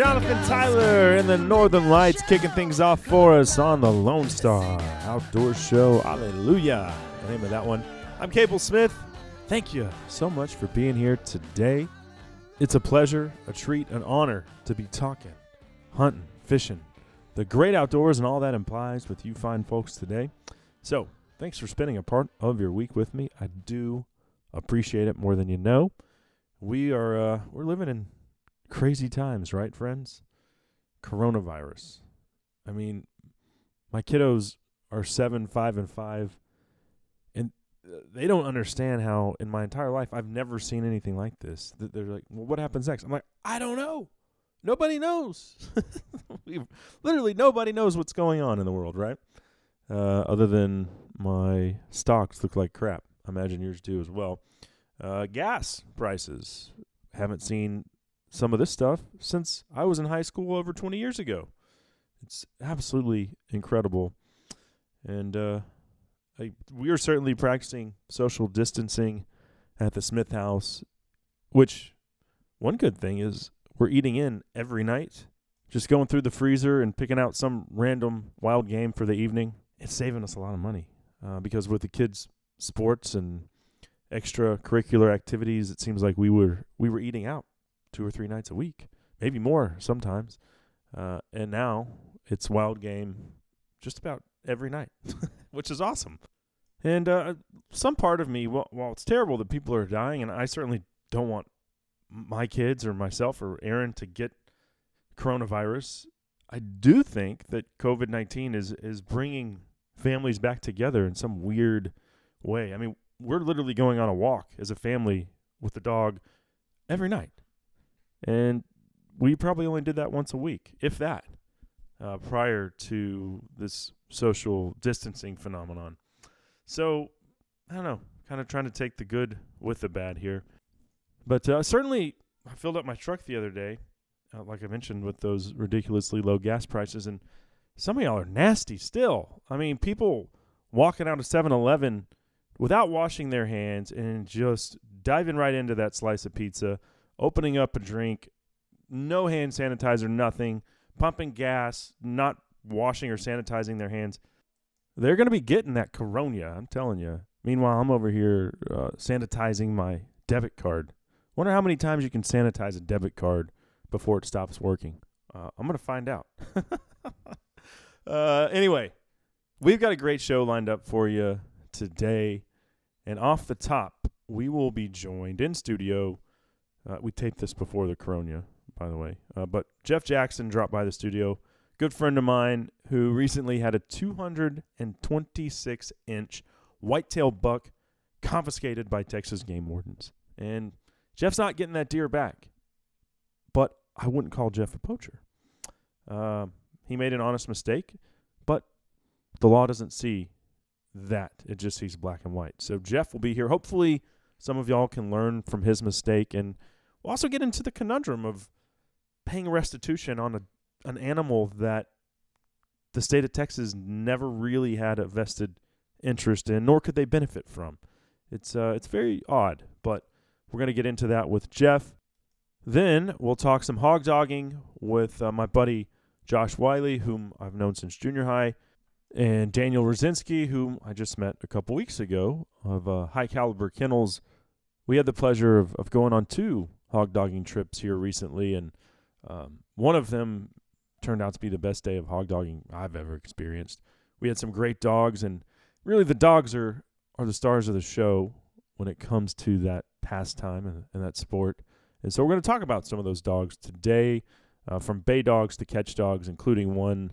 Jonathan Tyler in the Northern Lights kicking things off for us on the Lone Star Outdoor Show. Hallelujah. The name of that one. I'm Cable Smith. Thank you so much for being here today. It's a pleasure, a treat, an honor to be talking, hunting, fishing, the great outdoors, and all that implies with you fine folks today. So, thanks for spending a part of your week with me. I do appreciate it more than you know. We are uh, we're living in crazy times, right, friends? Coronavirus. I mean, my kiddos are seven, five, and five, and uh, they don't understand how in my entire life I've never seen anything like this. They're like, "Well, what happens next?" I'm like, "I don't know. Nobody knows. Literally, nobody knows what's going on in the world, right? Uh, other than my stocks look like crap. I imagine yours do as well. Uh, gas prices. Haven't seen some of this stuff since I was in high school over 20 years ago. It's absolutely incredible. And uh, I, we are certainly practicing social distancing at the Smith House, which one good thing is we're eating in every night. Just going through the freezer and picking out some random wild game for the evening. It's saving us a lot of money uh, because with the kids' sports and extracurricular activities, it seems like we were we were eating out two or three nights a week, maybe more sometimes. Uh, and now it's wild game just about every night, which is awesome. And uh, some part of me, while, while it's terrible that people are dying, and I certainly don't want my kids or myself or Aaron to get coronavirus, I do think that COVID nineteen is is bringing families back together in some weird way. I mean, we're literally going on a walk as a family with the dog every night. And we probably only did that once a week, if that, uh, prior to this social distancing phenomenon. So, I don't know, kind of trying to take the good with the bad here. But uh, certainly, I filled up my truck the other day, uh, like I mentioned, with those ridiculously low gas prices. And some of y'all are nasty still. I mean, people walking out of 7 Eleven without washing their hands and just diving right into that slice of pizza, opening up a drink, no hand sanitizer, nothing, pumping gas, not washing or sanitizing their hands. They're going to be getting that corona, I'm telling you. Meanwhile, I'm over here uh, sanitizing my debit card. Wonder how many times you can sanitize a debit card before it stops working. Uh, I'm going to find out. uh, anyway, we've got a great show lined up for you today. And off the top, we will be joined in studio. Uh, we taped this before the Corona, by the way. Uh, but Jeff Jackson dropped by the studio. Good friend of mine who recently had a 226 inch whitetail buck confiscated by Texas game wardens. And Jeff's not getting that deer back. But I wouldn't call Jeff a poacher. Uh, he made an honest mistake, but the law doesn't see that. It just sees black and white. So Jeff will be here. Hopefully, some of y'all can learn from his mistake, and we'll also get into the conundrum of paying restitution on a an animal that the state of Texas never really had a vested interest in, nor could they benefit from. It's uh, it's very odd, but we're gonna get into that with Jeff. Then we'll talk some hog dogging with uh, my buddy Josh Wiley, whom I've known since junior high and Daniel Rosinski, whom I just met a couple weeks ago of uh, High Caliber Kennels. We had the pleasure of, of going on two hog dogging trips here recently, and um, one of them turned out to be the best day of hog dogging I've ever experienced. We had some great dogs, and really the dogs are, are the stars of the show when it comes to that pastime and, and that sport. And so we're going to talk about some of those dogs today, uh, from bay dogs to catch dogs, including one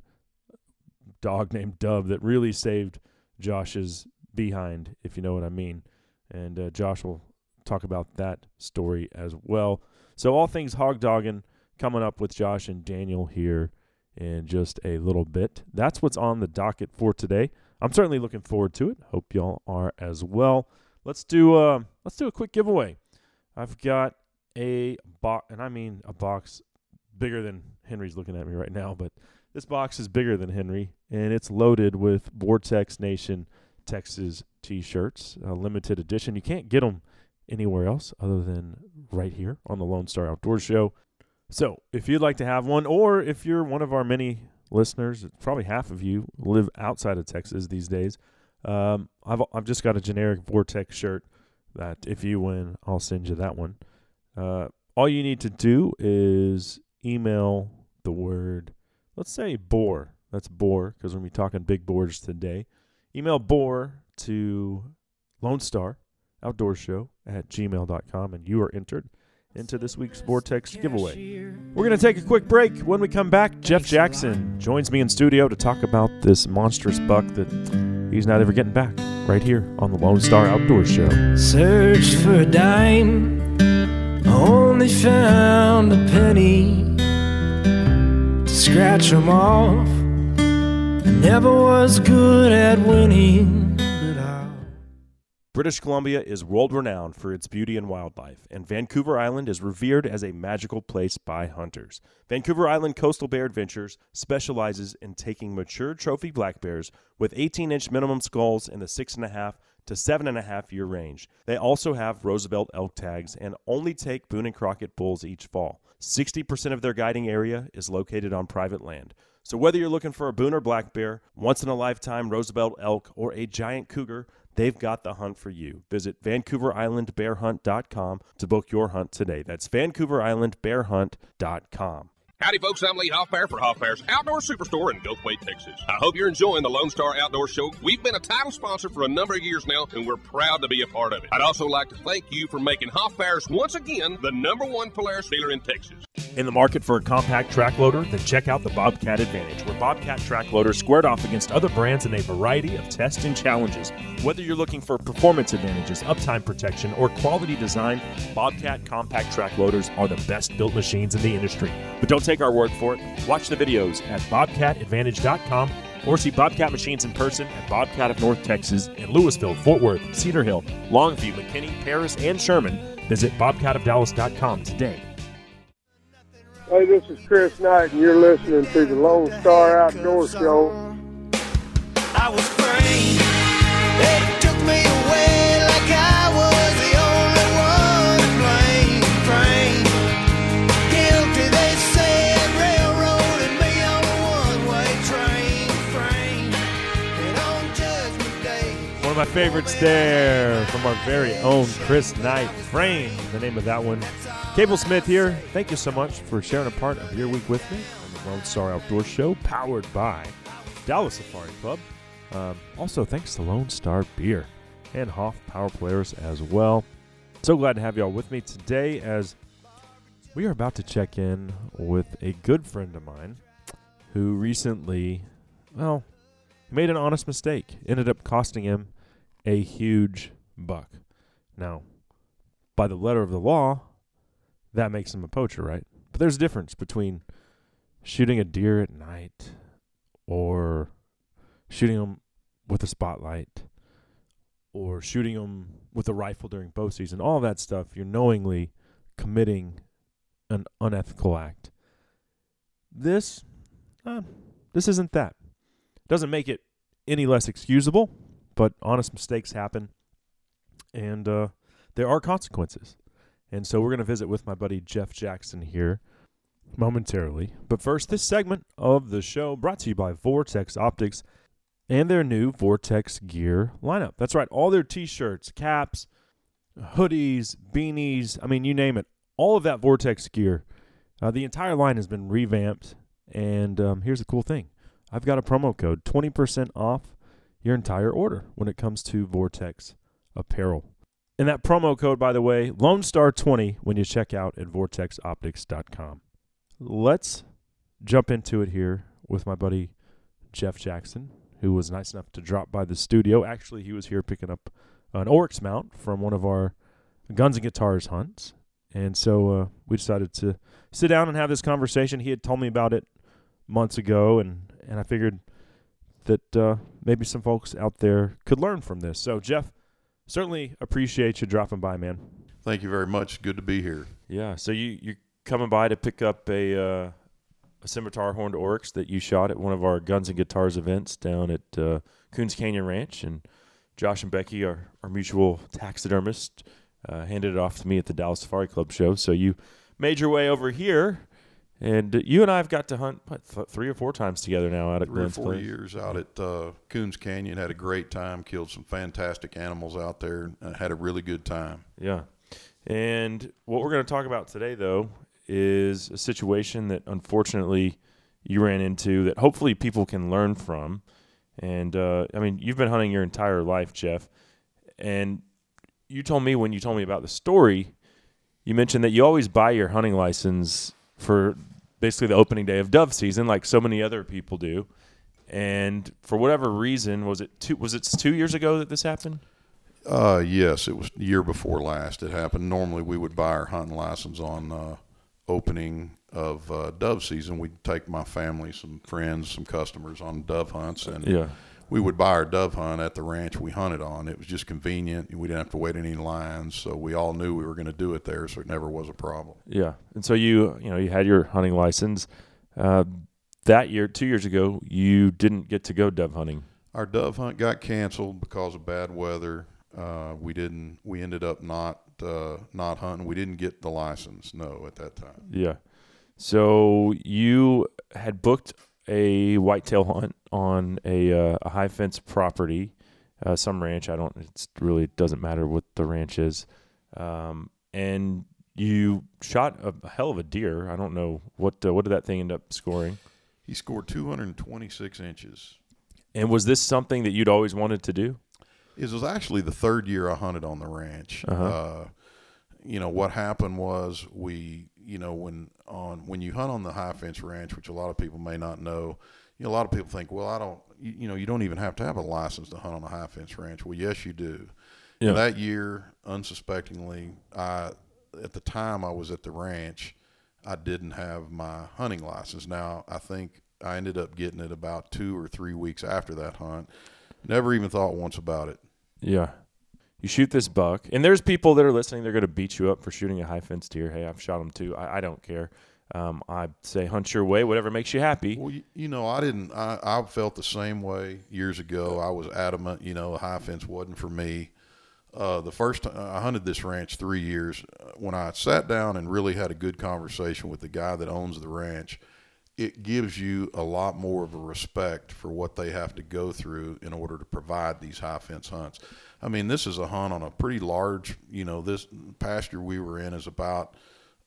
dog named Dub that really saved Josh's behind, if you know what I mean. And uh, Josh will talk about that story as well. So all things hog dogging coming up with Josh and Daniel here in just a little bit. That's what's on the docket for today. I'm certainly looking forward to it. Hope y'all are as well. Let's do uh, let's do a quick giveaway. I've got a box, and I mean a box bigger than Henry's looking at me right now, but this box is bigger than Henry, and it's loaded with Vortex Nation Texas T-shirts, a limited edition. You can't get them anywhere else other than right here on the Lone Star Outdoor Show. So, if you'd like to have one, or if you're one of our many listeners, probably half of you live outside of Texas these days, um, I've I've just got a generic Vortex shirt that if you win, I'll send you that one. Uh, all you need to do is email the word, let's say boar. That's boar because we're to be talking big boars today. Email boar to Lone Star Outdoor Show at gmail.com and you are entered into this week's Vortex giveaway. We're going to take a quick break. When we come back, Jeff Jackson joins me in studio to talk about this monstrous buck that he's not ever getting back right here on the Lone Star Outdoor Show. Search for a dime, only found a penny to scratch 'em off. I never was good at winning, but I. British Columbia is world renowned for its beauty and wildlife, and Vancouver Island is revered as a magical place by hunters. Vancouver Island Coastal Bear Adventures specializes in taking mature trophy black bears with 18 inch minimum skulls in the 6.5 to 7.5 year range. They also have Roosevelt elk tags and only take Boone and Crockett bulls each fall. 60% of their guiding area is located on private land. So whether you're looking for a Boone or black bear, once in a lifetime Roosevelt elk, or a giant cougar, they've got the hunt for you. Visit VancouverIslandBearHunt.com to book your hunt today. That's VancouverIslandBearHunt.com. Howdy, folks. I'm Lee Hoffbear for Hoffbear's Outdoor Superstore in Gulfway, Texas. I hope you're enjoying the Lone Star Outdoor Show. We've been a title sponsor for a number of years now, and we're proud to be a part of it. I'd also like to thank you for making Hoffbear's once again the number one Polaris dealer in Texas. In the market for a compact track loader, then check out the Bobcat Advantage, where Bobcat track loaders squared off against other brands in a variety of tests and challenges. Whether you're looking for performance advantages, uptime protection, or quality design, Bobcat compact track loaders are the best built machines in the industry. But don't take our word for it. Watch the videos at bobcatadvantage.com or see Bobcat machines in person at Bobcat of North Texas in Lewisville, Fort Worth, Cedar Hill, Longview, McKinney, Paris, and Sherman. Visit bobcatofdallas.com today. Hey, this is Chris Knight, and you're listening to the Lone Star Outdoor Show. I was free. Of my favorites there from our very own Chris Knight. Frame, the name of that one. Cable Smith here. Thank you so much for sharing a part of your week with me on the Lone Star Outdoor Show, powered by Dallas Safari Club. Um, also, thanks to Lone Star Beer and Hoff Power Polaris as well. So glad to have y'all with me today as we are about to check in with a good friend of mine who recently, well, made an honest mistake. Ended up costing him a huge buck. Now, by the letter of the law, that makes him a poacher, right? But there's a difference between shooting a deer at night or shooting them with a spotlight or shooting them with a rifle during bow season. All that stuff, you're knowingly committing an unethical act. This, uh, this isn't that. Doesn't make it any less excusable, but honest mistakes happen, and uh, there are consequences. And so we're going to visit with my buddy Jeff Jackson here momentarily. But first, this segment of the show brought to you by Vortex Optics and their new Vortex gear lineup. That's right, all their t shirts, caps, hoodies, beanies I mean, you name it. All of that Vortex gear. Uh, the entire line has been revamped. And um, here's the cool thing I've got a promo code 20% off your entire order when it comes to Vortex apparel. And that promo code, by the way, Lone Star 20 when you check out at vortexoptics.com. Let's jump into it here with my buddy Jeff Jackson, who was nice enough to drop by the studio. Actually, he was here picking up an Oryx mount from one of our Guns and Guitars hunts. And so uh, we decided to sit down and have this conversation. He had told me about it months ago, and, and I figured that uh, maybe some folks out there could learn from this. So, Jeff, certainly appreciate you dropping by, man. Thank you very much. Good to be here. Yeah. So you you're coming by to pick up a uh, a scimitar horned oryx that you shot at one of our Guns and Guitars events down at uh, Coons Canyon Ranch, and Josh and Becky, our our mutual taxidermist, uh, handed it off to me at the Dallas Safari Club show. So you made your way over here And you and I have got to hunt what, th- three or four times together now out at Three or Glenn's four Place. years out at uh, Coons Canyon, had a great time, killed some fantastic animals out there, and had a really good time. Yeah. And what we're going to talk about today, though, is a situation that unfortunately you ran into that hopefully people can learn from. And uh, I mean, you've been hunting your entire life, Jeff. And you told me when you told me about the story, you mentioned that you always buy your hunting license for basically the opening day of dove season, like so many other people do. And for whatever reason, was it two? Was it two years ago that this happened? Uh, yes, it was the year before last. It happened. Normally, we would buy our hunting license on uh, opening of uh, dove season. We'd take my family, some friends, some customers on dove hunts, and Yeah. We would buy our dove hunt at the ranch we hunted on. It was just convenient. We didn't have to wait in any lines, so we all knew we were going to do it there, so it never was a problem. Yeah, and so you you know you had your hunting license. Uh, that year, two years ago, you didn't get to go dove hunting. Our dove hunt got canceled because of bad weather. Uh, we didn't. We ended up not uh, not hunting. We didn't get the license. No, at that time. Yeah, so you had booked a whitetail hunt on a uh, a high fence property, uh, some ranch. I don't. It really doesn't matter what the ranch is, um, and you shot a hell of a deer. I don't know what uh, what did that thing end up scoring. He scored 226 inches. And was this something that you'd always wanted to do? It was actually the third year I hunted on the ranch. Uh-huh. Uh, you know what happened was we, you know, when on when you hunt on the high fence ranch, which a lot of people may not know, you know, a lot of people think, well, I don't, you, you know, you don't even have to have a license to hunt on a high fence ranch. Well, yes, you do. Yeah. And that year, unsuspectingly, I at the time I was at the ranch, I didn't have my hunting license. Now I think I ended up getting it about two or three weeks after that hunt. Never even thought once about it. Yeah. You shoot this buck, and there's people that are listening. They're going to beat you up for shooting a high fence deer. Hey, I've shot them too. I, I don't care. Um, I say hunt your way, whatever makes you happy. Well, you, you know, I didn't. I, I felt the same way years ago. I was adamant. You know, a high fence wasn't for me. Uh, the first time I hunted this ranch three years, when I sat down and really had a good conversation with the guy that owns the ranch, it gives you a lot more of a respect for what they have to go through in order to provide these high fence hunts. I mean, this is a hunt on a pretty large. You know, this pasture we were in is about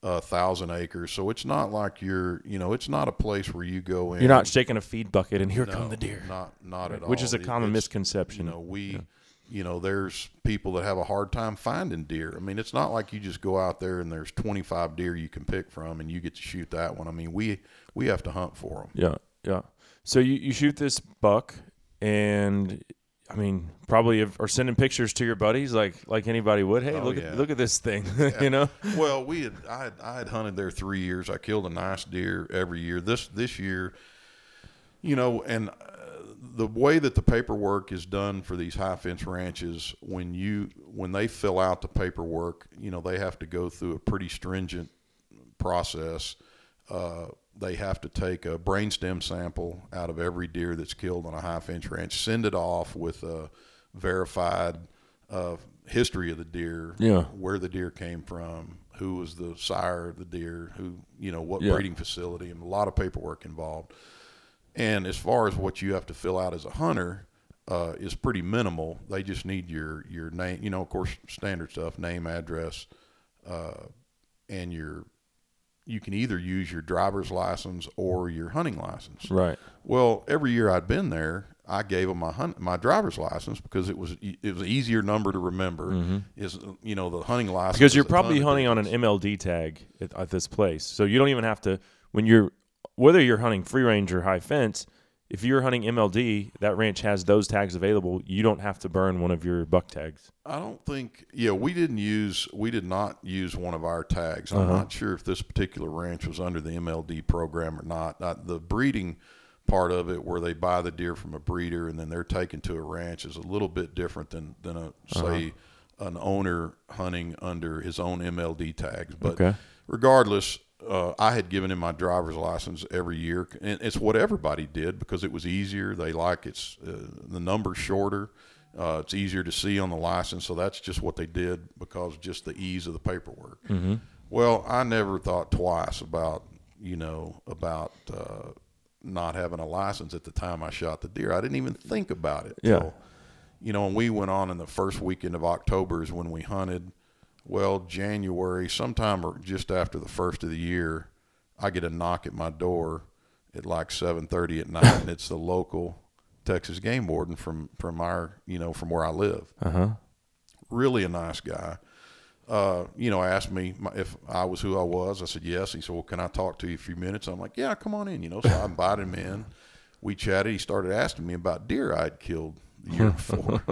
a thousand acres, so it's not like you're. You know, it's not a place where you go in. You're not shaking a feed bucket, and here No, come the deer. Not not at all. Which is a common it's- misconception. You know, we, you know, there's people that have a hard time finding deer. I mean, it's not like you just go out there and there's 25 deer you can pick from and you get to shoot that one. I mean, we we have to hunt for them. Yeah, yeah. So you, you shoot this buck, and I mean, probably are sending pictures to your buddies like like anybody would. Hey, Oh, look yeah. at look at this thing. you know. Well, we had I had I had hunted there three years. I killed a nice deer every year. This this year, you know, and uh, the way that the paperwork is done for these high fence ranches, when you when they fill out the paperwork, you know, they have to go through a pretty stringent process. Uh, they have to take a brainstem sample out of every deer that's killed on a high fence ranch, send it off with a verified uh, history of the deer, Yeah. where the deer came from, who was the sire of the deer, who you know what Yeah. breeding facility, and a lot of paperwork involved. And as far as what you have to fill out as a hunter uh, is pretty minimal. They just need your your name, you know, of course, standard stuff, name, address, uh, and your. You can either use your driver's license or your hunting license. Right. Well, every year I'd been there, I gave them my hunt, my driver's license because it was it was an easier number to remember. Is you know the hunting license Mm-hmm. because you're probably hunting on an. MLD tag at, at this place, so you don't even have to when you're whether you're hunting free range or high fence. If you're hunting MLD, that ranch has those tags available. You don't have to burn one of your buck tags. I don't think. Yeah, we didn't use. We did not use one of our tags. Uh-huh. I'm not sure if this particular ranch was under the MLD program or not. Uh, the breeding part of it, where they buy the deer from a breeder and then they're taken to a ranch, is a little bit different than than a say Uh-huh. an owner hunting under his own MLD tags. But Okay. regardless. Uh, I had given him my driver's license every year, and it's what everybody did because it was easier. They like it's uh, the number's shorter. Uh, it's easier to see on the license, so that's just what they did because just the ease of the paperwork. Mm-hmm. Well, I never thought twice about you know, about uh, not having a license at the time I shot the deer. I didn't even think about it. Yeah. till, you know, and we went on in the first weekend of October is when we hunted. Well, January, sometime or just after the first of the year, I get a knock at my door at like seven thirty at night, and it's the local Texas game warden from from our you know from where I live. Uh huh. Really a nice guy. Uh, you know, asked me if I was who I was. I said yes. He said, "Well, can I talk to you a few minutes?" I'm like, "Yeah, come on in." You know, so I invited him in. We chatted. He started asking me about deer I'd killed the year before.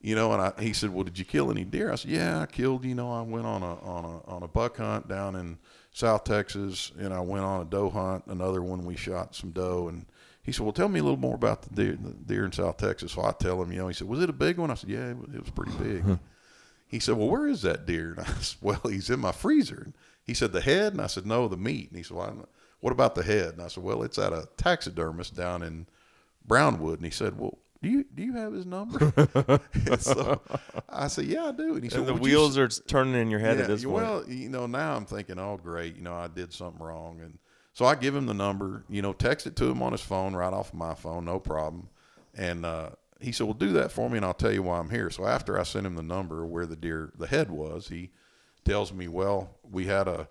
you know, and I, he said, "Well, did you kill any deer?" I said, "Yeah, I killed. You know, I went on a on a on a buck hunt down in South Texas, and I went on a doe hunt. Another one we shot some doe." And he said, "Well, tell me a little more about the deer, the deer in South Texas." So I tell him, you know, he said, "Was it a big one?" I said, "Yeah, it was, it was pretty big." he said, "Well, where is that deer?" And I said, "Well, he's in my freezer." And he said, "The head?" And I said, "No, the meat." And he said, well, "What about the head?" And I said, "Well, it's at a taxidermist down in Brownwood." And he said, "Well." Do you do you have his number? So I said, "Yeah, I do." And he said, And the "Would you wheels are turning in your head at this you- point. Well, you know, now I'm thinking, oh, great, you know, I did something wrong, and so I give him the number, you know, text it to him on his phone right off my phone, no problem. And uh, he said, well, do that for me, and I'll tell you why I'm here. So after I sent him the number where the deer, the head was, he tells me, well, we had a,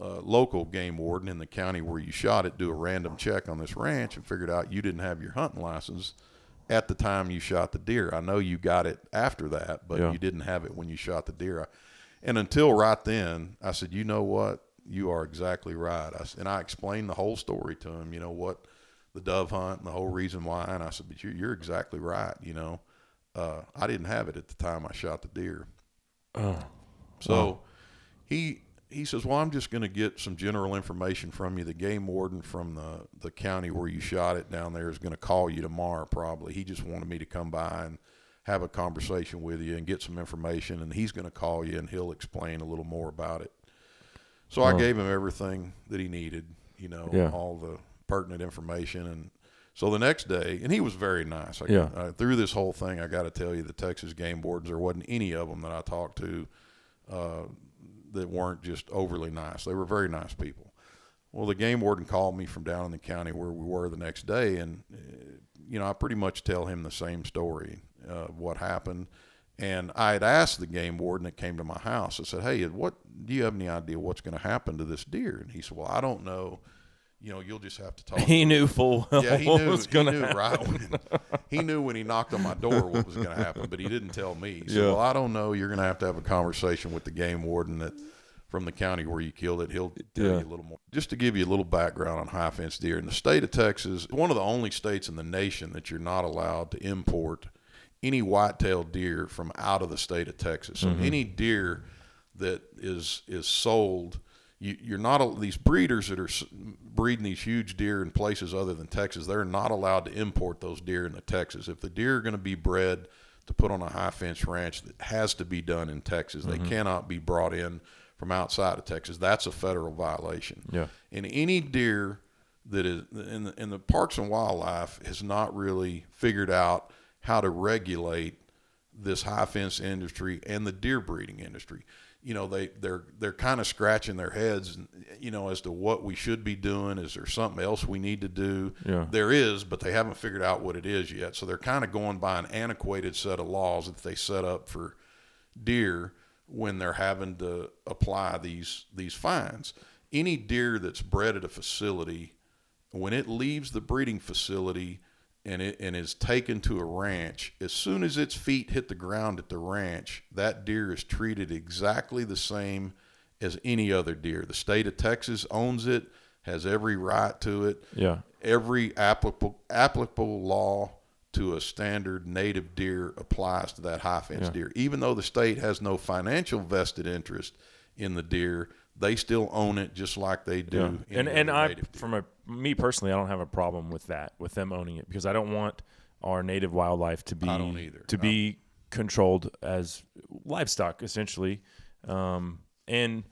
a local game warden in the county where you shot it do a random check on this ranch and figured out you didn't have your hunting license at the time you shot the deer. I know you got it after that, but Yeah. you didn't have it when you shot the deer. And until right then, I said, you know what? You are exactly right. I, and I explained the whole story to him, you know, what the dove hunt and the whole reason why. And I said, but you're, you're exactly right. You know, uh, I didn't have it at the time I shot the deer. Oh. So he he says, "Well, I'm just going to get some general information from you. The game warden from the the county where you shot it down there is going to call you tomorrow. Probably. He just wanted me to come by and have a conversation with you and get some information, and he's going to call you and he'll explain a little more about it." So I gave him everything that he needed. You know, Yeah. all the pertinent information and. So the next day, and he was very nice. I, Yeah. uh, through this whole thing, I got to tell you, the Texas game wardens, there wasn't any of them that I talked to uh, that weren't just overly nice. They were very nice people. Well, the game warden called me from down in the county where we were the next day, and uh, you know I pretty much tell him the same story of what happened. And I had asked the game warden that came to my house. I said, "Hey, what do you have any idea what's going to happen to this deer?" And he said, "Well, I don't know. You know, you'll just have to talk." He knew full well yeah, he what knew. was going to happen. right when he knew when he knocked on my door what was going to happen, but he didn't tell me. Said, Yeah. "Well, I don't know. You're going to have to have a conversation with the game warden that from the county where you killed it. He'll tell Yeah. you a little more. Just to give you a little background on high fence deer in the state of Texas, one of the only states in the nation that you're not allowed to import any white-tailed deer from out of the state of Texas. So mm-hmm. any deer that is is sold, you, you're not these breeders that are breeding these huge deer in places other than Texas. They're not allowed to import those deer into Texas. If the deer are going to be bred to put on a high fence ranch, that has to be done in Texas. They mm-hmm. cannot be brought in from outside of Texas. That's a federal violation. Yeah. And any deer that is in the, in the parks and wildlife has not really figured out how to regulate this high fence industry and the deer breeding industry. You know, they they're they're kind of scratching their heads, you know, as to what we should be doing. Is there something else we need to do? Yeah. There is, but they haven't figured out what it is yet. So they're kind of going by an antiquated set of laws that they set up for deer when they're having to apply these these fines. Any deer that's bred at a facility, when it leaves the breeding facility and it and is taken to a ranch, as soon as its feet hit the ground at the ranch, that deer is treated exactly the same as any other deer. The state of Texas owns it, has every right to it Yeah. every applicable applicable law to a standard native deer applies to that high fence Yeah. deer. Even though the state has no financial vested interest in the deer, they still own it just like they do. Yeah. any And and I from a me personally, I don't have a problem with that, with them owning it, because I don't want our native wildlife to be I don't either. to No. be controlled as livestock essentially, um, and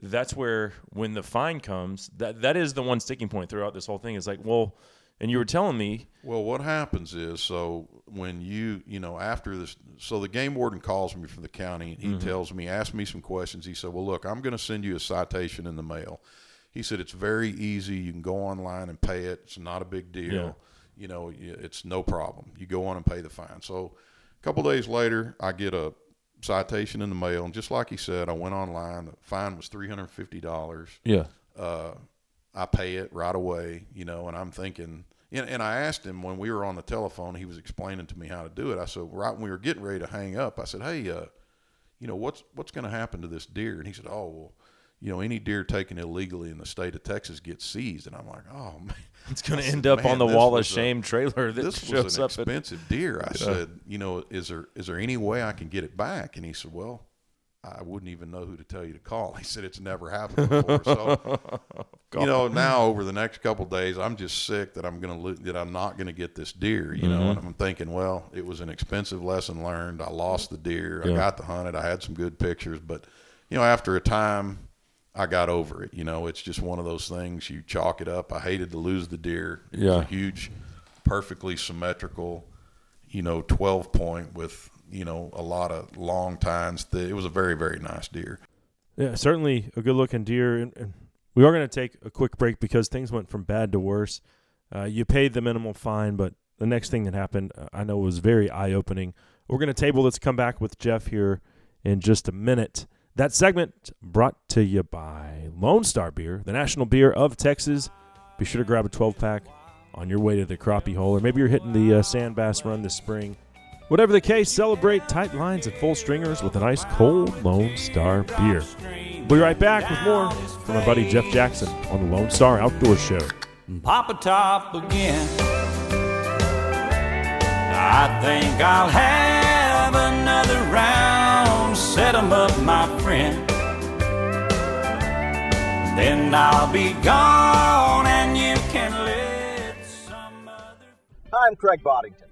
that's where when the fine comes, that that is the one sticking point throughout this whole thing. Is like, well, and you were telling me, Well, what happens is, so when you, you know, after this, so the game warden calls me from the county and he Mm-hmm. tells me, asks me some questions. He said, Well, look, I'm going to send you a citation in the mail. He said it's very easy. You can go online and pay it. It's not a big deal. Yeah. You know, it's no problem. You go on and pay the fine. So a couple days later, I get a citation in the mail, and just like he said, I went online. The fine was three hundred fifty dollars Yeah. uh, I pay it right away, you know, and I'm thinking, and, and I asked him when we were on the telephone, he was explaining to me how to do it. I said, right when we were getting ready to hang up, I said, hey, uh, you know, what's what's going to happen to this deer? And he said, oh, well, you know, any deer taken illegally in the state of Texas gets seized. And I'm like, oh man, It's going to end up on the wall of was a- shame trailer that this shows was an up at expensive deer. I said, you know, is there is there any way I can get it back? And he said, well, I wouldn't even know who to tell you to call. He said it's never happened before. So, you know, now over the next couple of days, I'm just sick that I'm gonna lo- that I'm not gonna get this deer. You know, mm-hmm. and I'm thinking, well, it was an expensive lesson learned. I lost the deer. I got to hunt it. I had some good pictures, but you know, after a time, I got over it. You know, it's just one of those things. You chalk it up. I hated to lose the deer. It Yeah. a huge, perfectly symmetrical, you know, 12 point with you know a lot of long tines. It was a very very nice deer. Yeah, certainly a good looking deer. And, we are going to take a quick break because things went from bad to worse. Uh, you paid the minimal fine, but the next thing that happened, uh, I know, was very eye opening. We're going to table this, come back with Jeff here in just a minute. That segment brought to you by Lone Star Beer, the national beer of Texas. Be sure to grab a 12 pack on your way to the crappie hole, or maybe you're hitting the uh, sand bass run this spring. Whatever the case, celebrate tight lines and full stringers with a nice cold Lone Star beer. We'll be right back with more from our buddy Jeff Jackson on the Lone Star Outdoor Show. pop a top again. I think I'll have another round, set 'em up, my friend. Then I'll be gone and you can let some other. I'm Craig Boddington.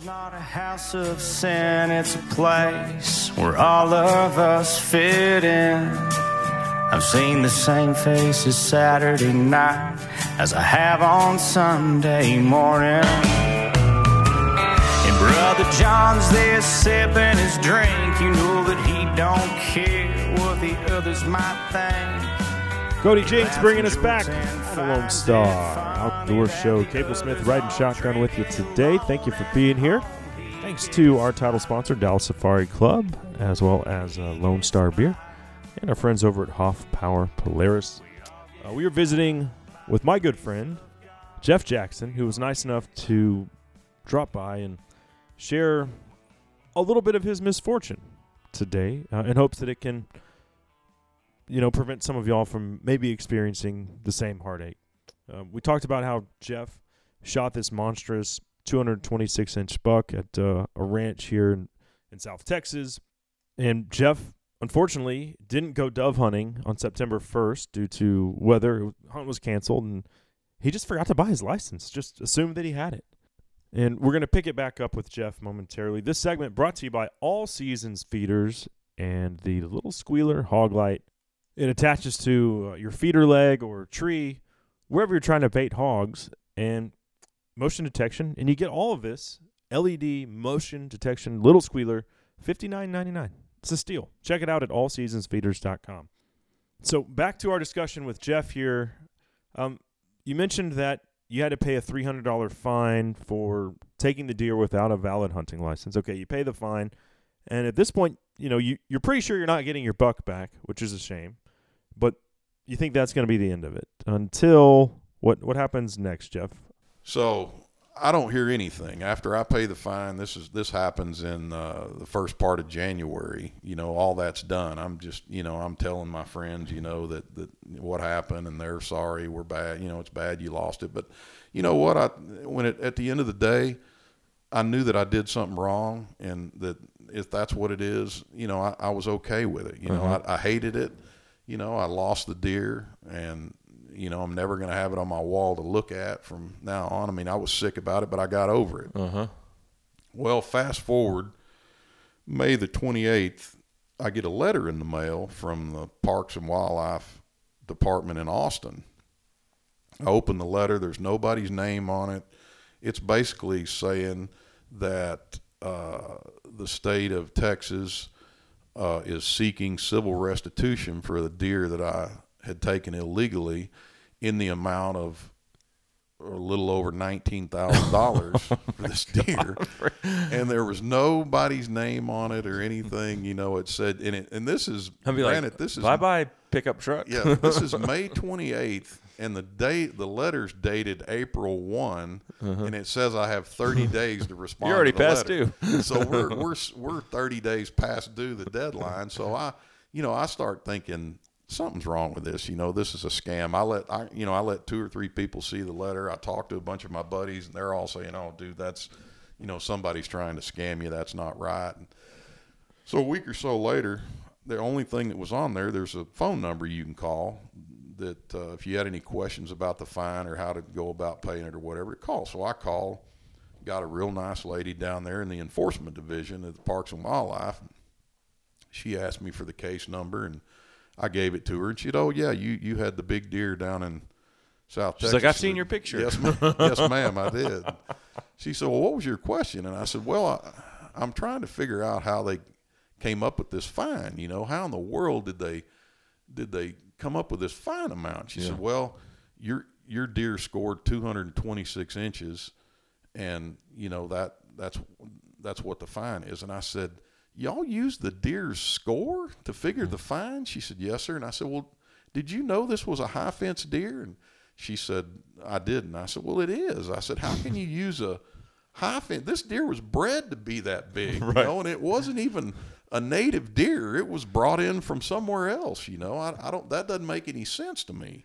Is not a house of sin, it's a place where all of us fit in. I've seen the same faces Saturday night as I have on Sunday morning. And Brother John's there sipping his drink. You know that he don't care what the others might think. Cody Jinks bringing us back on Lone Star Outdoor Show. Cable Smith riding shotgun with you today. Thank you for being here. Thanks to our title sponsor, Dallas Safari Club, as well as uh, Lone Star Beer, and our friends over at Hoff Power Polaris. Uh, we are visiting with my good friend, Jeff Jackson, who was nice enough to drop by and share a little bit of his misfortune today uh, in hopes that it can you know, prevent some of y'all from maybe experiencing the same heartache. Um, we talked about how Jeff shot this monstrous 226 inch buck at uh, a ranch here in, in South Texas. And Jeff, unfortunately, didn't go dove hunting on September 1st due to weather. Hunt was canceled, and he just forgot to buy his license, just assumed that he had it. And we're going to pick it back up with Jeff momentarily. This segment brought to you by All Seasons Feeders and the Little Squealer Hog Light it attaches to uh, your feeder leg or tree, wherever you're trying to bait hogs, and motion detection. And you get all of this LED motion detection little squealer, fifty nine ninety nine. It's a steal. Check it out at allseasonsfeeders.com. So back to our discussion with Jeff here. Um, you mentioned that you had to pay a three hundred dollar fine for taking the deer without a valid hunting license. Okay, you pay the fine, and at this point, you know you you're pretty sure you're not getting your buck back, which is a shame. But you think that's going to be the end of it until what what happens next, Jeff? So I don't hear anything after I pay the fine. This is this happens in uh, the first part of January. You know, all that's done. I'm just you know I'm telling my friends you know that that what happened and they're sorry. We're bad. You know, it's bad. You lost it. But you know what? I when it at the end of the day, I knew that I did something wrong and that if that's what it is, you know, I, I was okay with it. You know, I, I hated it. You know, I lost the deer and you know, I'm never going to have it on my wall to look at from now on. I mean, I was sick about it, but I got over it. Uh huh. Well, fast forward May the 28th, I get a letter in the mail from the Parks and Wildlife Department in Austin. I open the letter, there's nobody's name on it. It's basically saying that uh, the state of Texas uh, is seeking civil restitution for the deer that I had taken illegally in the amount of a little over nineteen thousand dollars for this deer, and there was nobody's name on it or anything. You know, it said, and it, and this is I'd be granted, like, this is bye bye pickup truck. yeah, this is May twenty eighth, and the date the letter's dated April one, and it says I have thirty days to respond. Uh-huh. You're already to the past letter. due. so we're we're we're thirty days past due the deadline. So I, you know, I start thinking something's wrong with this. You know, this is a scam. I let I you know I let two or three people see the letter. I talked to a bunch of my buddies, and they're all saying, "Oh, dude, that's." You know, somebody's trying to scam you. That's not right. And so a week or so later, the only thing that was on there, there's a phone number you can call that uh, if you had any questions about the fine or how to go about paying it or whatever, call. So I called, got a real nice lady down there in the enforcement division at the Parks and Wildlife. She asked me for the case number and I gave it to her and she said, "Oh yeah, you you had the big deer down in South She's Texas." like, "I've seen your picture." Yes, ma'am. yes, ma'am, I did. She said, "Well, what was your question?" And I said, "Well, I, I'm trying to figure out how they came up with this fine. You know, how in the world did they did they come up with this fine amount?" She said, "Well, your your deer scored 226 inches, and you know that that's that's what the fine is." And I said, "Y'all use the deer's score to figure mm-hmm. the fine?" She said, "Yes, sir." And I said, "Well, did you know this was a high fence deer?" And she said, "I didn't." I said, "Well, it is." I said, "How can you use a high fence? This deer was bred to be that big, you know, and it wasn't even." A native deer, it was brought in from somewhere else. You know, I, I don't. That doesn't make any sense to me.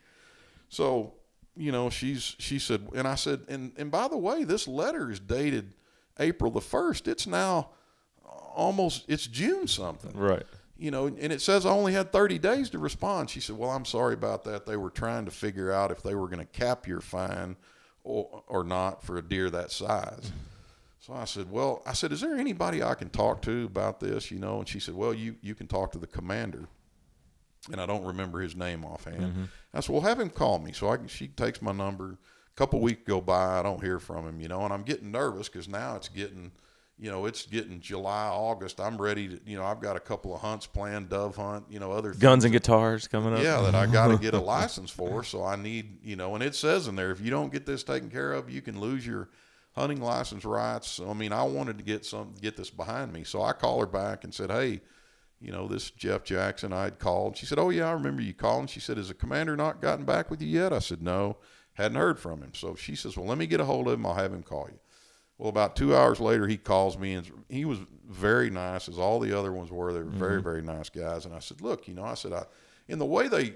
So, you know, she's she said, and I said, and and by the way, this letter is dated April the first. It's now almost it's June something, Right. you know, and it says I only had 30 days to respond. She said, "Well, I'm sorry about that. They were trying to figure out if they were going to cap your fine or or not for a deer that size." So I said, "Well, I said, is there anybody I can talk to about this, you know?" And she said, "Well, you you can talk to the commander." And I don't remember his name offhand. Mm-hmm. I said, "Well, have him call me." So I can, she takes my number. A couple weeks go by, I don't hear from him, you know, and I'm getting nervous because now it's getting you know, it's getting July, August. I'm ready to, you know, I've got a couple of hunts planned, dove hunt, you know, other things Guns and guitars coming up. yeah, that I got to get a license for. So I need, you know, and it says in there, if you don't get this taken care of, you can lose your hunting license rights. So, I mean, I wanted to get some, get this behind me. So I called her back and said, hey, you know, this Jeff Jackson I had called. She said, oh yeah, I remember you calling. She said, has the commander not gotten back with you yet? I said, no, hadn't heard from him. So she says, well, let me get a hold of him. I'll have him call you. Well, about two hours later, he calls me, and he was very nice, as all the other ones were. They were very, mm-hmm. very nice guys. And I said, "Look, you know," I said, "I, in the way they,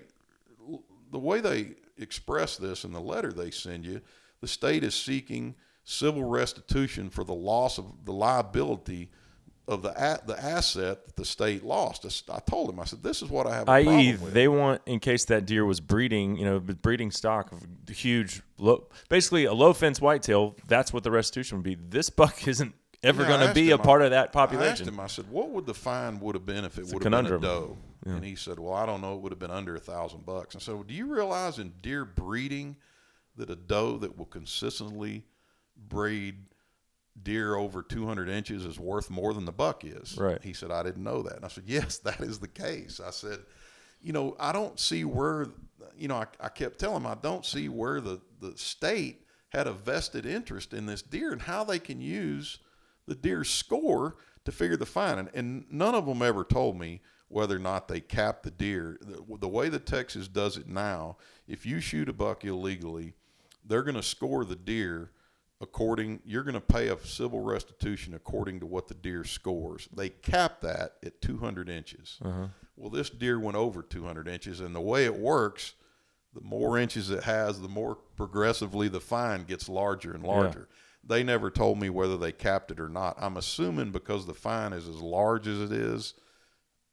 the way they express this in the letter they send you, the state is seeking civil restitution for the loss of the liability of the a, the asset that the state lost." I told him, I said, "This is what I have I.e., they want in case that deer was breeding, you know, breeding stock of huge, low, basically a low fence whitetail. That's what the restitution would be. This buck isn't ever Yeah, going to be a part of that population. I asked him, I said, what would the fine would have been if it would have been a doe? And he said, well, I don't know. It would have been under a thousand bucks. And so, well, do you realize in deer breeding that a doe that will consistently breed deer over 200 inches is worth more than the buck is? Right. He said, I didn't know that. And I said, yes, that is the case. I said, you know, I don't see where, you know, I, I kept telling him, I don't see where the, the state had a vested interest in this deer and how they can use the deer's score to figure the fine. And, and none of them ever told me whether or not they cap the deer. The, the way that Texas does it now, if you shoot a buck illegally, they're going to score the deer according you're going to pay a civil restitution according to what the deer scores. They cap that at 200 inches. Uh-huh. Well this deer went over 200 inches and the way it works the more inches it has the more progressively the fine gets larger and larger. They never told me whether they capped it or not. I'm assuming because the fine is as large as it is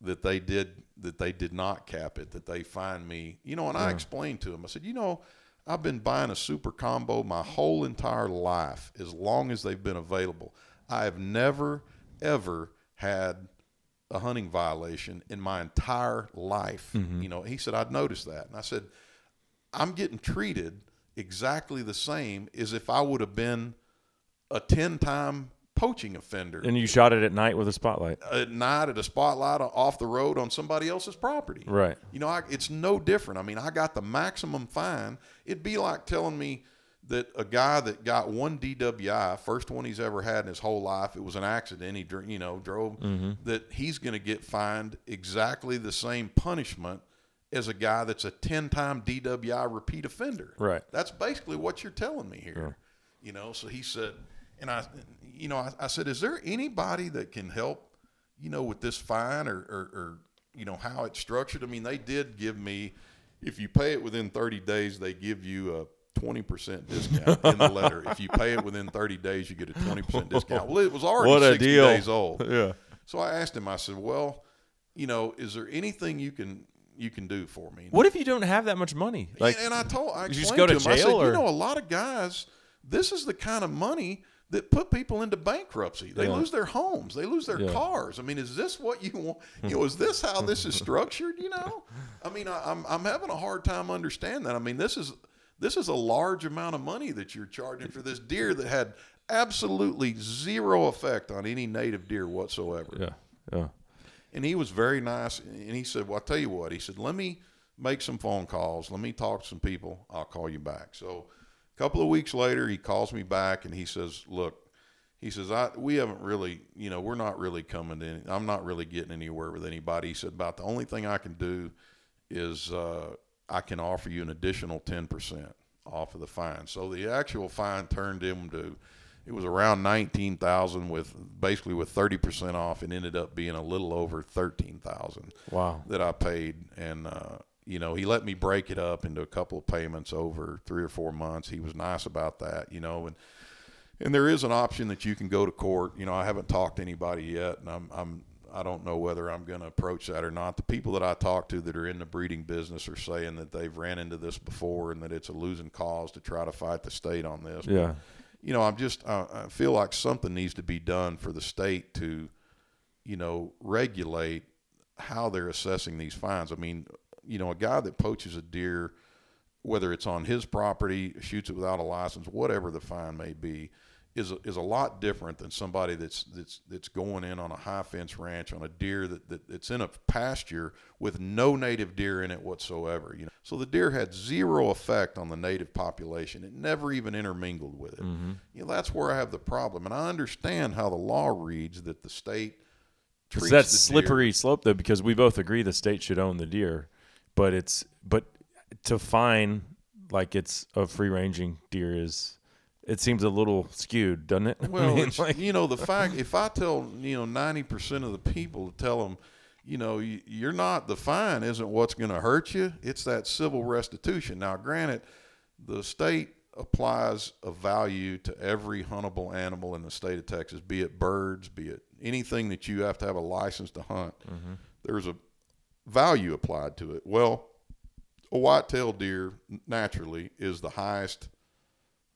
that they did that they did not cap it that they fined me. You know and i explained to them i said you know i've been buying a super combo my whole entire life as long as they've been available. I have never ever had a hunting violation in my entire life. Mm-hmm. You know he said i'd noticed that. And i said i'm getting treated exactly the same as if i would have been a 10 time poaching offender And you shot it at night with a spotlight. Uh, at night at a spotlight uh, off the road on somebody else's property. Right. You know, I, it's no different. I mean, I got the maximum fine. It'd be like telling me that a guy that got one DWI, first one he's ever had in his whole life, it was an accident. He, you know, drove mm-hmm. that he's going to get fined exactly the same punishment as a guy that's a ten-time DWI repeat offender. Right. That's basically what you're telling me here. You know, so he said, and I, you know, I, I said, is there anybody that can help, you know, with this fine or, or, or, you know, how it's structured? I mean, they did give me, if you pay it within 30 days, they give you a 20% discount in the letter. If you pay it within 30 days, you get a 20% discount. Well, it was already What a 60 deal. days old. Yeah. So I asked him, I said, well, you know, is there anything you can, you can do for me? What if you don't have that much money? Like, and, and I told, I you explained just go to to him, I said, or- you know, a lot of guys, this is the kind of money that put people into bankruptcy. They Yeah. lose their homes, they lose their Yeah. cars. I mean, is this what you want? You know, is this how this is structured? You know, I mean, I, I'm I'm having a hard time understanding that. I mean, this is this is a large amount of money that you're charging for this deer that had absolutely zero effect on any native deer whatsoever. yeah, yeah. And he was very nice. And he said, Well, I'll tell you what. He said, Let me make some phone calls. Let me talk to some people. I'll call you back. So a couple of weeks later, he calls me back and he says, Look, he says, I, we haven't really, you know, we're not really coming in. I'm not really getting anywhere with anybody. He said, About the only thing I can do is uh, I can offer you an additional 10% off of the fine. So the actual fine turned into it was around 19,000 with basically with 30% off and ended up being a little over 13,000 Wow. that I paid. And, uh, you know, he let me break it up into a couple of payments over three or four months. He was nice about that, you know, and, and there is an option that you can go to court. You know, I haven't talked to anybody yet, and I'm, I'm I don't know whether I'm going to approach that or not. The people that I talk to that are in the breeding business are saying that they've ran into this before and that it's a losing cause to try to fight the state on this. But, Yeah. you know, I'm just I, I feel like something needs to be done for the state to, you know, regulate how they're assessing these fines. I mean, you know, a guy that poaches a deer, whether it's on his property, shoots it without a license, whatever the fine may be, is a, is a lot different than somebody that's that's that's going in on a high fence ranch on a deer that, that that's in a pasture with no native deer in it whatsoever. You know, so the deer had zero effect on the native population. It never even intermingled with it. Mm-hmm. You know, that's where I have the problem, and I understand how the law reads that the state It's treats that the deer- slippery slope though, because we both agree the state should own the deer, but it's but to fine like it's a free ranging deer is it seems a little skewed, doesn't it? I Well, mean, it's, like- you know, the fact if I tell you know ninety percent of the people to tell them, you know, you, you're not the fine isn't what's going to hurt you. It's that civil restitution. Now, granted, the state applies a value to every huntable animal in the state of Texas, be it birds, be it anything that you have to have a license to hunt. Mm-hmm. There's a value applied to it. Well, a white-tailed deer naturally is the highest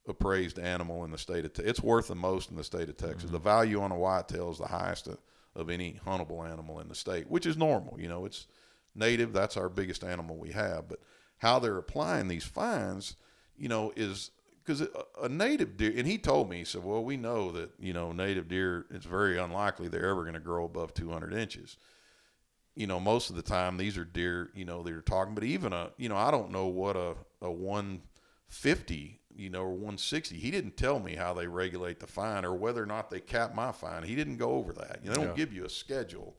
appraised animal in the state of Texas. It's worth the most in the state of Texas. Mm-hmm. The value on a whitetail is the highest of, of any huntable animal in the state, which is normal. You know, it's native. That's our biggest animal we have. But how they're applying these fines, you know, is because a, a native deer, and he told me, he said, well, we know that, you know, native deer, it's very unlikely they're ever going to grow above 200 inches you know, most of the time these are deer, you know, they're talking, but even a, you know, I don't know what a, a 150, you know, or 160, he didn't tell me how they regulate the fine or whether or not they cap my fine. He didn't go over that. You know, they don't Yeah. give you a schedule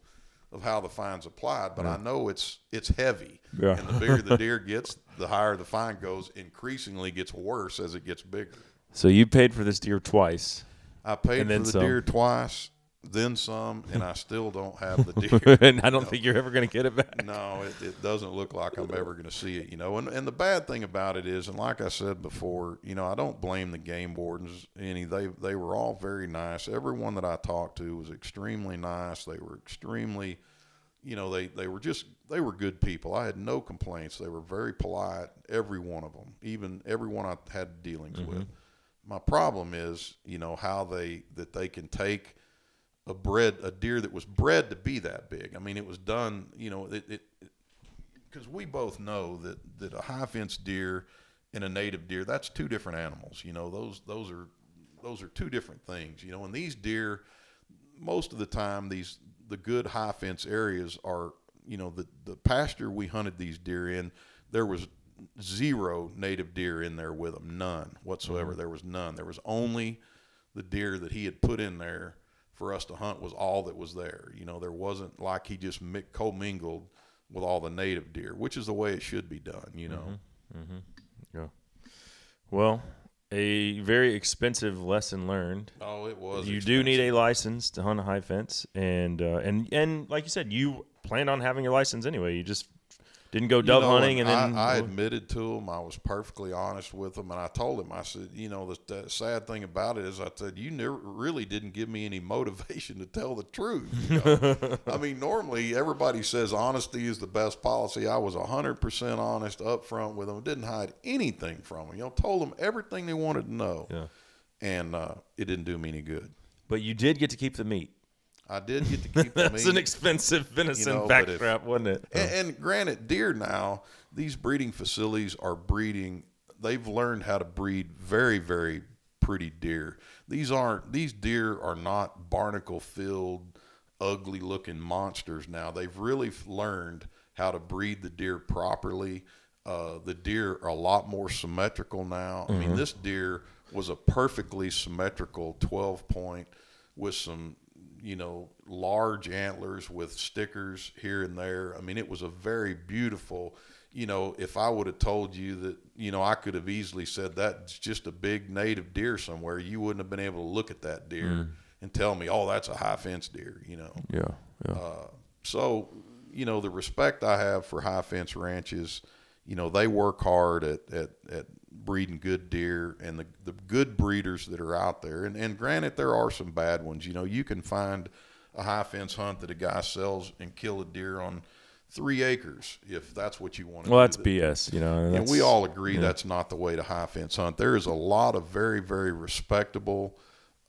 of how the fine's applied, but I know it's, it's heavy. Yeah. And the bigger the deer gets, the higher the fine goes, increasingly gets worse as it gets bigger. So you paid for this deer twice, I paid for the some. deer twice, then some, and I still don't have the deer. and I don't think you're ever going to get it back. No, it, it doesn't look like I'm ever going to see it, you know. And and the bad thing about it is, and like I said before, you know, I don't blame the game wardens any. They they were all very nice. Everyone that I talked to was extremely nice. They were extremely, you know, they they were just they were good people. I had no complaints. They were very polite. Every one of them, even everyone I had dealings mm-hmm. with. My problem is, you know, how they that they can take a bred a deer that was bred to be that big. I mean, it was done. You know, it it because we both know that that a high fence deer and a native deer that's two different animals. You know, those those are those are two different things. You know, and these deer, most of the time, these the good high fence areas are. You know, the the pasture we hunted these deer in, there was zero native deer in there with them, none whatsoever. Mm-hmm. There was none. There was only the deer that he had put in there for us to hunt was all that was there. You know, there wasn't like he just mi- commingled with all the native deer, which is the way it should be done. You know, Yeah. Well, a very expensive lesson learned. oh, it was. you do need expensive. a license to hunt a high fence, and uh, and and like you said, you planned on having your license anyway. You just didn't go You dove know, hunting, and then I, I admitted to him. I was perfectly honest with him, and I told him. I said, you know, the, the sad thing about it is, I said, you never really didn't give me any motivation to tell the truth. you know? I mean, normally everybody says honesty is the best policy. I was hundred percent honest up front with them. Didn't hide anything from them. You know, told them everything they wanted to know, yeah. and uh, it didn't do me any good. But you did get to keep the meat. I did get to keep the That's meat. an expensive venison You know, backstrap, wasn't it? And, and granted, deer now, these breeding facilities are breeding. They've learned how to breed very, very pretty deer. These aren't. These deer are not barnacle filled, ugly looking monsters. Now they've really learned how to breed the deer properly. Uh, the deer are a lot more symmetrical now. I mean, this deer was a perfectly symmetrical 12 point with some you know, large antlers with stickers here and there. I mean, it was a very beautiful, you know, if I would have told you that, you know, I could have easily said that's just a big native deer somewhere, you wouldn't have been able to look at that deer mm. and tell me, oh, that's a high fence deer, you know. yeah, yeah. Uh, so, you know, the respect I have for high fence ranches, you know, they work hard at, at, at breeding good deer and the, the good breeders that are out there. And, and granted, there are some bad ones. You know, you can find a high fence hunt that a guy sells and kill a deer on three acres if that's what you want to well, do. that's BS. You know, And we all agree that's not the way to high fence hunt. There is a lot of very, very respectable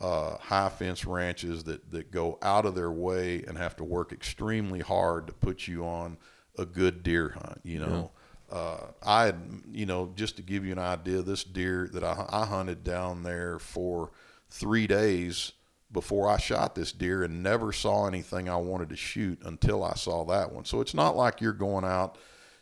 uh, high fence ranches that, that go out of their way and have to work extremely hard to put you on a good deer hunt. You know, uh, I had, you know, just to give you an idea, this deer that I, I hunted down there for three days before I shot this deer and never saw anything I wanted to shoot until I saw that one. So it's not like you're going out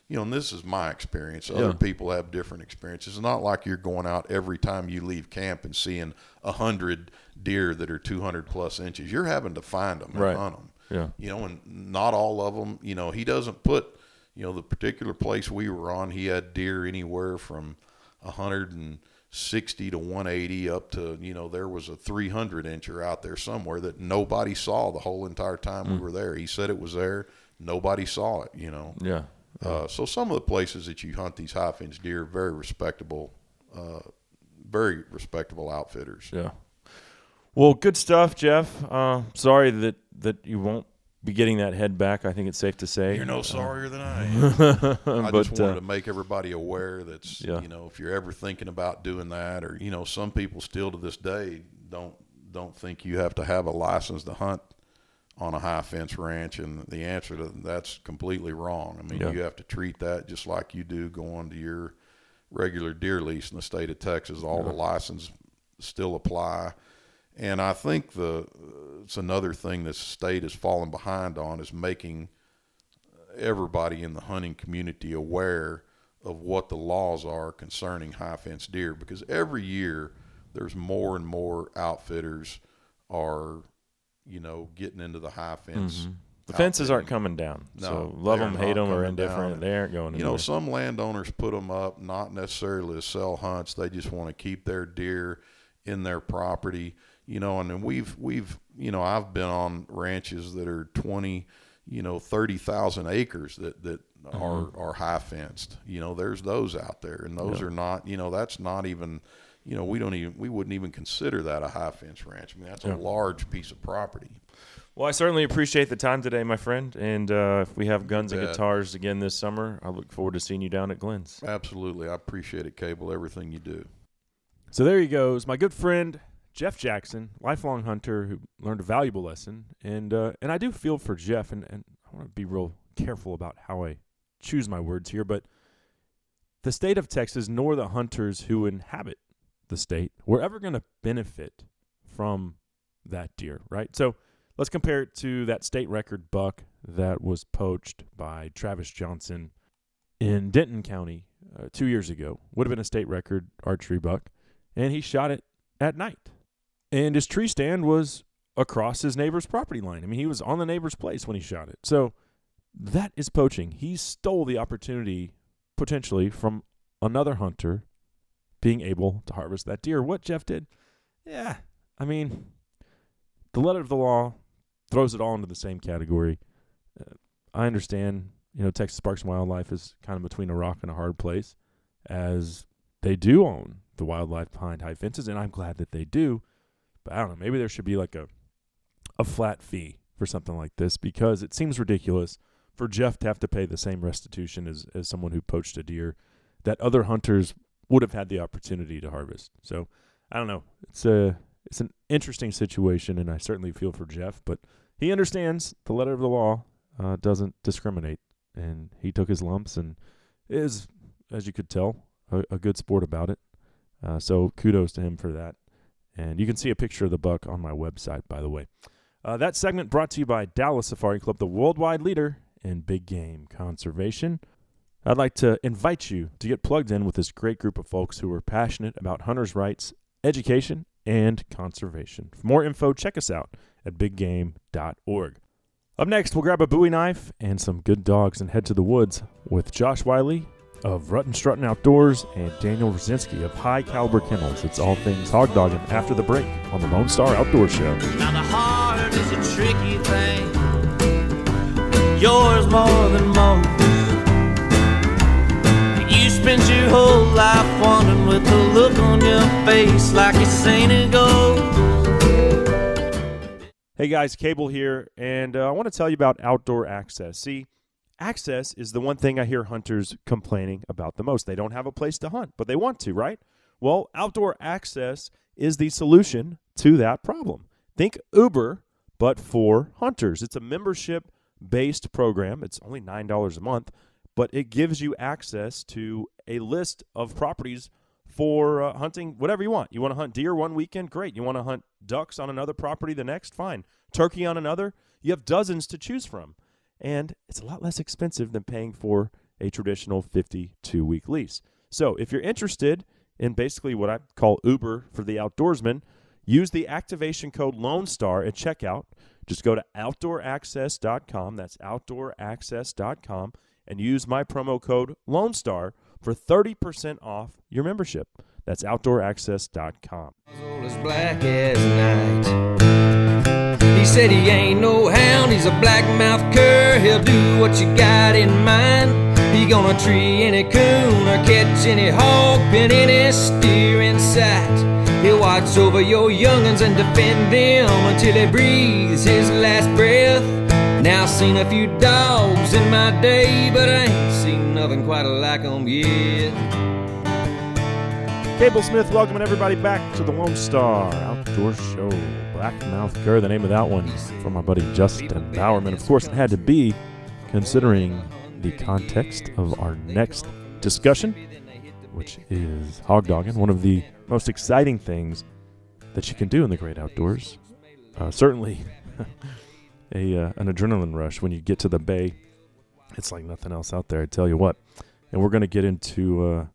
you know, and this is my experience. Other Yeah. people have different experiences. It's not like you're going out every time you leave camp and seeing a hundred deer that are 200 plus inches. You're having to find them and Right. hunt them. Yeah. You know, and not all of them. You know, he doesn't put. You know, the particular place we were on, he had deer anywhere from 160 to 180 up to you know there was a 300 incher out there somewhere that nobody saw the whole entire time Hmm. we were there. He said it was there. Nobody saw it. You know. yeah. Uh, so some of the places that you hunt these high fence deer, very respectable, uh, very respectable outfitters. Yeah. Well, good stuff, Jeff. Uh, sorry that that you won't be getting that head back. I think it's safe to say. You're no sorrier than I am. I but just wanted uh, to make everybody aware that's Yeah. you know if you're ever thinking about doing that, or you know some people still to this day don't don't think you have to have a license to hunt on a high fence ranch, and the answer to that's completely wrong. I mean, Yeah. you have to treat that just like you do going to your regular deer lease in the state of Texas. All the licenses still apply. And I think the it's another thing this state has fallen behind on is making everybody in the hunting community aware of what the laws are concerning high fence deer because every year there's more and more outfitters are you know getting into the high fence mm-hmm. The fences aren't coming down. No, so love them, hate them, or indifferent. They aren't going You anywhere. know, some landowners put them up not necessarily to sell hunts. They just want to keep their deer in their property. You know, and then we've we've you know I've been on ranches that are twenty, you know, thirty thousand acres that that are are high fenced. You know, there's those out there, and those are not. You know, that's not even. You know, we don't even we wouldn't even consider that a high fence ranch. I mean, that's Yeah. a large piece of property. Well, I certainly appreciate the time today, my friend. And uh, if we have guns and guitars again this summer, I look forward to seeing you down at Glenn's. Absolutely, I appreciate it, Cable. Everything you do. So there he goes, my good friend Jeff Jackson, lifelong hunter who learned a valuable lesson. And uh, and I do feel for Jeff, and, and I want to be real careful about how I choose my words here, but the state of Texas nor the hunters who inhabit the state were ever going to benefit from that deer, right? So let's compare it to that state record buck that was poached by Travis Johnson in Denton County uh, two years ago. Would have been a state record archery buck, and he shot it at night. And his tree stand was across his neighbor's property line. I mean, he was on the neighbor's place when he shot it. So that is poaching. He stole the opportunity potentially from another hunter being able to harvest that deer. What Jeff did, yeah, I mean, the letter of the law throws it all into the same category. Uh, I understand, you know, Texas Parks and Wildlife is kind of between a rock and a hard place, as they do own the wildlife behind high fences, and I'm glad that they do. But I don't know, maybe there should be like a a flat fee for something like this because it seems ridiculous for Jeff to have to pay the same restitution as, as someone who poached a deer that other hunters would have had the opportunity to harvest. So I don't know. It's a it's an interesting situation, and I certainly feel for Jeff, but he understands the letter of the law uh, doesn't discriminate, and he took his lumps and is, as you could tell, a, a good sport about it. Uh, so kudos to him for that. And you can see a picture of the buck on my website, by the way. Uh, that segment brought to you by Dallas Safari Club, the worldwide leader in big game conservation. I'd like to invite you to get plugged in with this great group of folks who are passionate about hunters' rights, education, and conservation. For more info, check us out at biggame.org. Up next, we'll grab a Bowie knife and some good dogs and head to the woods with Josh Wiley of Rutten Strutton Outdoors and Daniel Rosinski of High Caliber Kennels. It's all things hog dogging after the break on the Lone Star Outdoor Show. Now the heart is a tricky thing. Yours more than most. You spent your whole life wandering with a look on your face like you seen it go. Hey guys, Cable here, and uh, I want to tell you about outdoor access. See, access is the one thing I hear hunters complaining about the most. They don't have a place to hunt, but they want to, right? Well, outdoor access is the solution to that problem. Think Uber, but for hunters. It's a membership based program. It's only $9 a month, but it gives you access to a list of properties for uh, hunting whatever you want. You want to hunt deer one weekend? Great. You want to hunt ducks on another property the next? Fine. Turkey on another? You have dozens to choose from. And it's a lot less expensive than paying for a traditional 52 week lease. So if you're interested in basically what I call Uber for the outdoorsman, use the activation code Lone Star at checkout. Just go to outdooraccess.com. That's outdooraccess.com and use my promo code Lone Star for 30% off your membership. That's outdooraccess.com. As said he ain't no hound, he's a black mouth cur. He'll do what you got in mind. He gonna tree any coon or catch any hog, pin any steer in sight. He'll watch over your young'uns and defend them until he breathes his last breath. Now I've seen a few dogs in my day, but I ain't seen nothing quite like 'em yet. Cable Smith welcoming everybody back to the Lone Star Outdoor Show. Blackmouth Cur, the name of that one from my buddy Justin Bowerman. Of course, it had to be considering the context of our next discussion, which is hog dogging, one of the most exciting things that you can do in the great outdoors. Uh, certainly, a uh, an adrenaline rush when you get to the bay. It's like nothing else out there. I tell you what. And we're going to get into uh,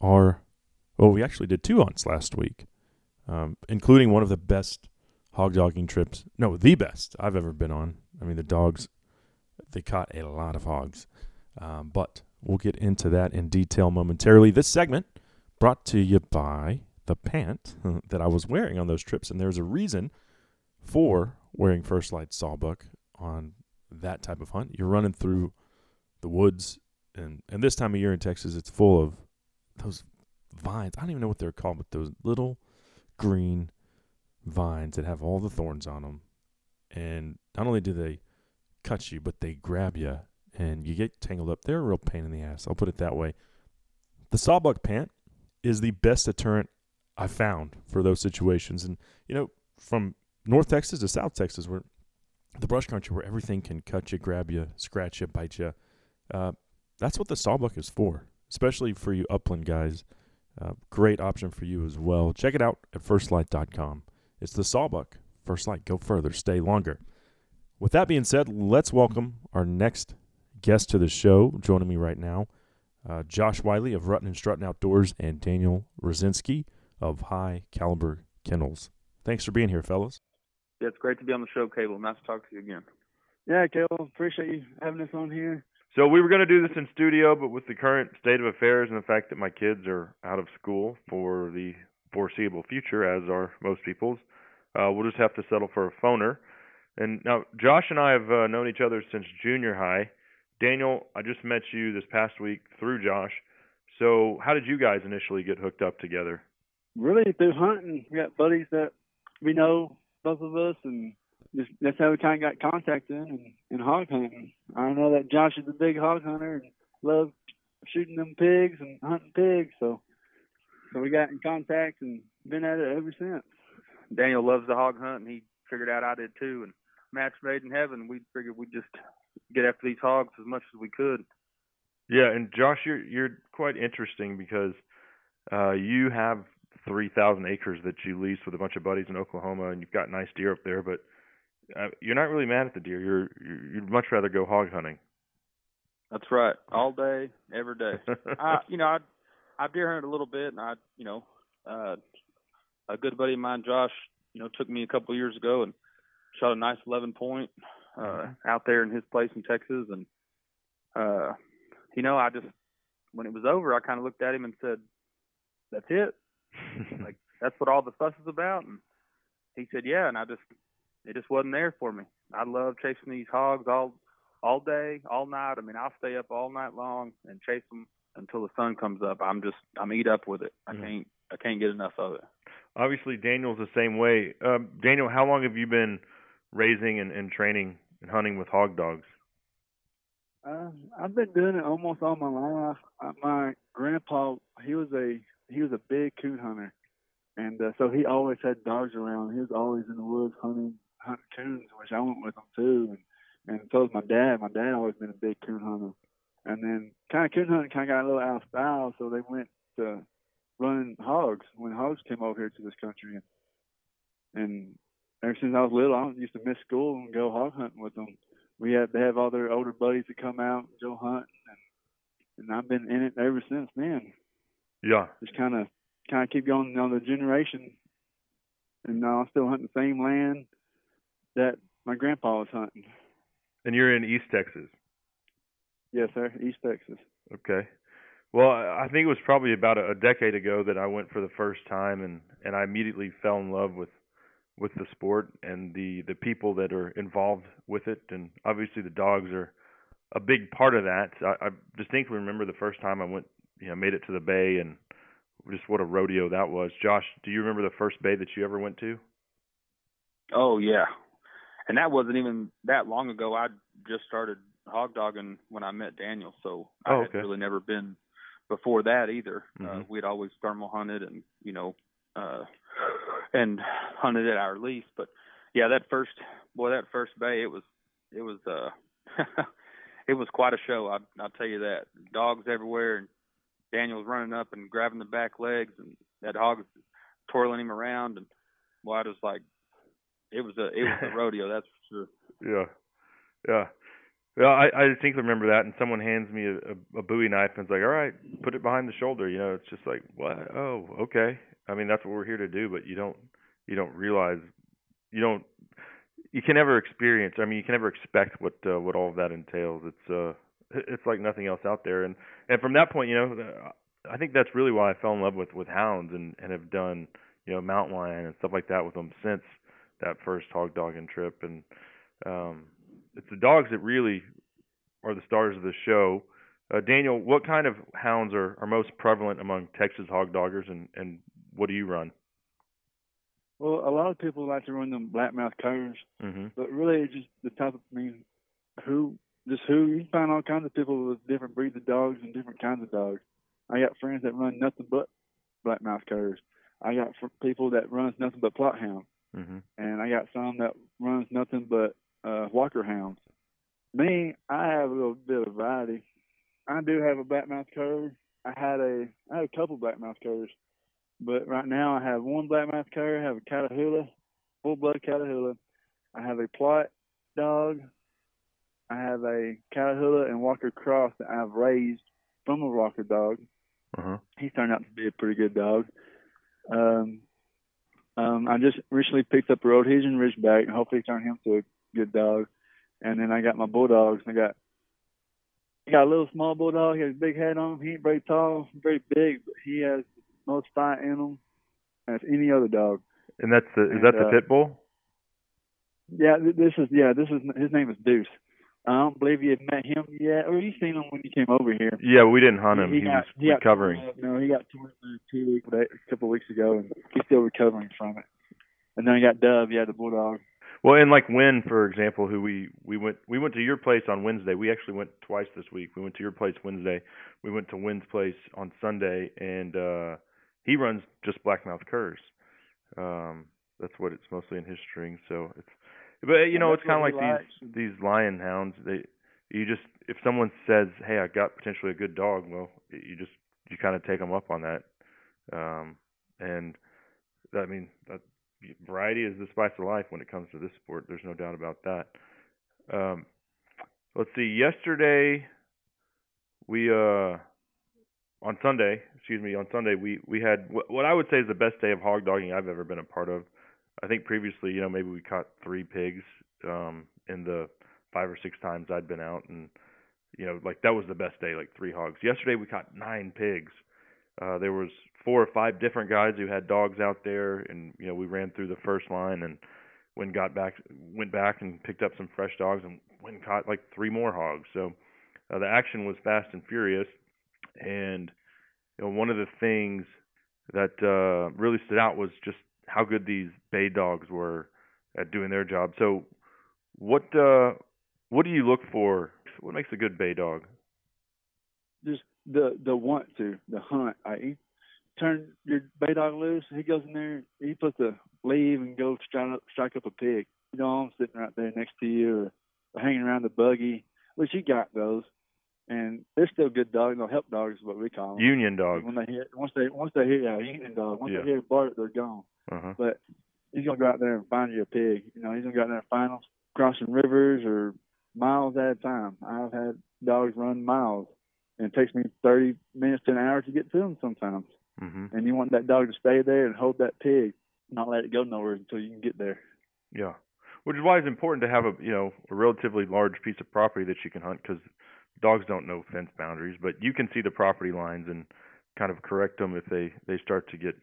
our well, we actually did two hunts last week, um, including one of the best hog dogging trips. No, the best I've ever been on. I mean, the dogs, they caught a lot of hogs. Um, but we'll get into that in detail momentarily. This segment brought to you by the pant that I was wearing on those trips. And there's a reason for wearing First Lite Sawbuck on that type of hunt. You're running through the woods, and, and this time of year in Texas, it's full of those vines. I don't even know what they're called, but those little green vines that have all the thorns on them. And not only do they cut you, but they grab you and you get tangled up. They're a real pain in the ass. I'll put it that way. The sawbuck pant is the best deterrent I found for those situations. And, you know, from North Texas to South Texas, where the brush country, where everything can cut you, grab you, scratch you, bite you, uh, that's what the sawbuck is for, especially for you upland guys. Uh, great option for you as well. Check it out at firstlite.com. It's the sawbuck. First Lite. Go further, stay longer. With that being said, let's welcome our next guest to the show. Joining me right now, uh, Josh Wiley of Rutten and Strutton Outdoors and Daniel Rosinski of High Caliber Kennels. Thanks for being here, fellas. Yeah, it's great to be on the show, Cable. Nice to talk to you again. Yeah, Cable, appreciate you having us on here. So we were going to do this in studio, but with the current state of affairs and the fact that my kids are out of school for the foreseeable future, as are most people's, uh, we'll just have to settle for a phoner. And now, Josh and I have uh, known each other since junior high. Daniel, I just met you this past week through Josh. So, how did you guys initially get hooked up together? Really through hunting. We got buddies that we know, both of us, and just that's how we kind of got contacted in, in hog hunting. I know that Josh is a big hog hunter and loves shooting them pigs and hunting pigs, so so we got in contact and been at it ever since. Daniel loves the hog hunt, and he figured out I did too. And match made in heaven. We figured we'd just get after these hogs as much as we could. Yeah, and Josh, you're you're quite interesting because uh, you have three thousand acres that you lease with a bunch of buddies in Oklahoma, and you've got nice deer up there. But uh, you're not really mad at the deer. You're you'd much rather go hog hunting. That's right, all day, every day. I, you know, I I've deer hunted a little bit, and I, you know, uh, a good buddy of mine, Josh, you know, took me a couple of years ago and shot a nice 11 point uh, out there in his place in Texas, and uh, you know, I just when it was over, I kind of looked at him and said, "That's it. like that's what all the fuss is about." And he said, "Yeah," and I just it just wasn't there for me. I love chasing these hogs all all day, all night. I mean, I'll stay up all night long and chase them until the sun comes up. I'm just I'm eat up with it. I Mhm. can't I can't get enough of it. Obviously, Daniel's the same way. Um, Daniel, how long have you been raising and, and training and hunting with hog dogs? Uh, I've been doing it almost all my life. Uh, my grandpa, he was a he was a big coon hunter, and uh, so he always had dogs around. He was always in the woods hunting hunting coons, which I went with him too. And and so was my dad. My dad always been a big coon hunter. And then kind of coon hunting kind of got a little out of style, so they went to running hogs when hogs came over here to this country. And and ever since I was little, I used to miss school and go hog hunting with them we had they have all their older buddies that come out and go hunt and and I've been in it ever since then. Yeah. Just kind of kind of keep going on the generation, and now I'm still hunting the same land that my grandpa was hunting. And you're in East Texas. Yes, sir, East Texas. Okay. Well, I I think it was probably about a, a decade ago that I went for the first time, and and I immediately fell in love with with the sport and the the people that are involved with it, and obviously the dogs are a big part of that. I, I distinctly remember the first time I went, you know, made it to the bay, and just what a rodeo that was. Josh, do you remember the first bay that you ever went to? Oh yeah, and that wasn't even that long ago. I just started hog dogging when I met Daniel, so I Oh, had really never been before that either. Uh, Mhm. we'd always thermal hunted and you know, uh, and hunted at our lease. But yeah, that first boy, that first bay, it was it was uh, it was quite a show. I I'll tell you that. Dogs everywhere, and Daniel's running up and grabbing the back legs, and that hog was twirling him around, and well, I was like, it was a it was a rodeo, that's for sure. Yeah, yeah. Well, I, I distinctly remember that, and someone hands me a, a, a Bowie knife and it's like, "All right, put it behind the shoulder." You know, it's just like, "What? Oh, okay." I mean, that's what we're here to do, but you don't, you don't realize, you don't, you can never experience. I mean, you can never expect what uh, what all of that entails. It's uh, it's like nothing else out there. And and from that point, you know, I think that's really why I fell in love with with hounds and and have done you know mountain lion and stuff like that with them since that first hog dogging trip. And um, it's the dogs that really are the stars of the show. Uh, Daniel, what kind of hounds are, are most prevalent among Texas hog doggers, and, and what do you run? Well, a lot of people like to run them blackmouth curs, Mm-hmm. but really it's just the type of I mean, who just who you find all kinds of people with different breeds of dogs and different kinds of dogs. I got friends that run nothing but blackmouth curs. I got fr- people that runs nothing but Plott hounds, Mm-hmm. and I got some that runs nothing but uh, walker hounds. Me, I have a little bit of variety. I do have a blackmouth cur. I had a I had a couple blackmouth curs, but right now I have one blackmouth cur. I have a Catahoula, full blood Catahoula. I have a Plott dog. I have a Catahoula and Walker cross that I've raised from a Walker dog. Uh-huh. He's turned out to be a pretty good dog. Um, um, I just recently picked up a Rhodesian Ridgeback and hopefully turn him to a good dog. And then I got my bulldogs. I got I got a little small bulldog. He has a big head on him. He ain't very tall, very big, but he has the most fight in him as any other dog. And that's the is And, that the uh, pit bull? Yeah, this is yeah, this is his name is Deuce. I don't believe you had met him yet, or you seen him when you came over here. Yeah, we didn't hunt him. He, got, was he got recovering. up. No, he got torn two weeks, a couple of weeks ago, and he's still recovering from it. And then I got Dove, yeah, the bulldog. Well, and like Win, for example, who we we went we went to your place on Wednesday. We actually went twice this week. We went to your place Wednesday. We went to Win's place on Sunday, and uh he runs just blackmouth curs. Um, that's what it's mostly in his string. So it's, but you know, it's kind of like he these these lion hounds. They you just if someone says, "Hey, I got potentially a good dog," well, you just you kind of take them up on that. Um, and I mean, that variety is the spice of life when it comes to this sport. There's no doubt about that. Um, let's see. Yesterday, we uh on Sunday, excuse me, on Sunday we we had what, what I would say is the best day of hog dogging I've ever been a part of. I think previously, you know, maybe we caught three pigs um in the five or six times I'd been out, and you know, like that was the best day, like three hogs. Yesterday we caught nine pigs. Uh, there was four or five different guys who had dogs out there, and you know we ran through the first line, and when got back, went back and picked up some fresh dogs, and went and caught like three more hogs. So uh, the action was fast and furious, and you know one of the things that uh, really stood out was just how good these bay dogs were at doing their job. So what uh, what do you look for? What makes a good bay dog? Just the the want to, the hunt. I turn your bay dog loose. He goes in there. He puts a leave and go strike up, strike up a pig. You know, I'm sitting right there next to you, or hanging around the buggy. Which you got those, and they're still good dogs. No help dogs is what we call them. Union dogs. When they hear once they once they hear yeah union dog once Yeah. they hear bark they're gone. Uh-huh. But he's gonna go out there and find you a pig. You know he's gonna go out there and find them crossing rivers or miles at a time. I've had dogs run miles, and it takes me thirty minutes to an hour to get to them sometimes. Mhm. And you want that dog to stay there and hold that pig, not let it go nowhere until you can get there. Yeah, which is why it's important to have a you know a relatively large piece of property that you can hunt because dogs don't know fence boundaries, but you can see the property lines and kind of correct them if they they start to get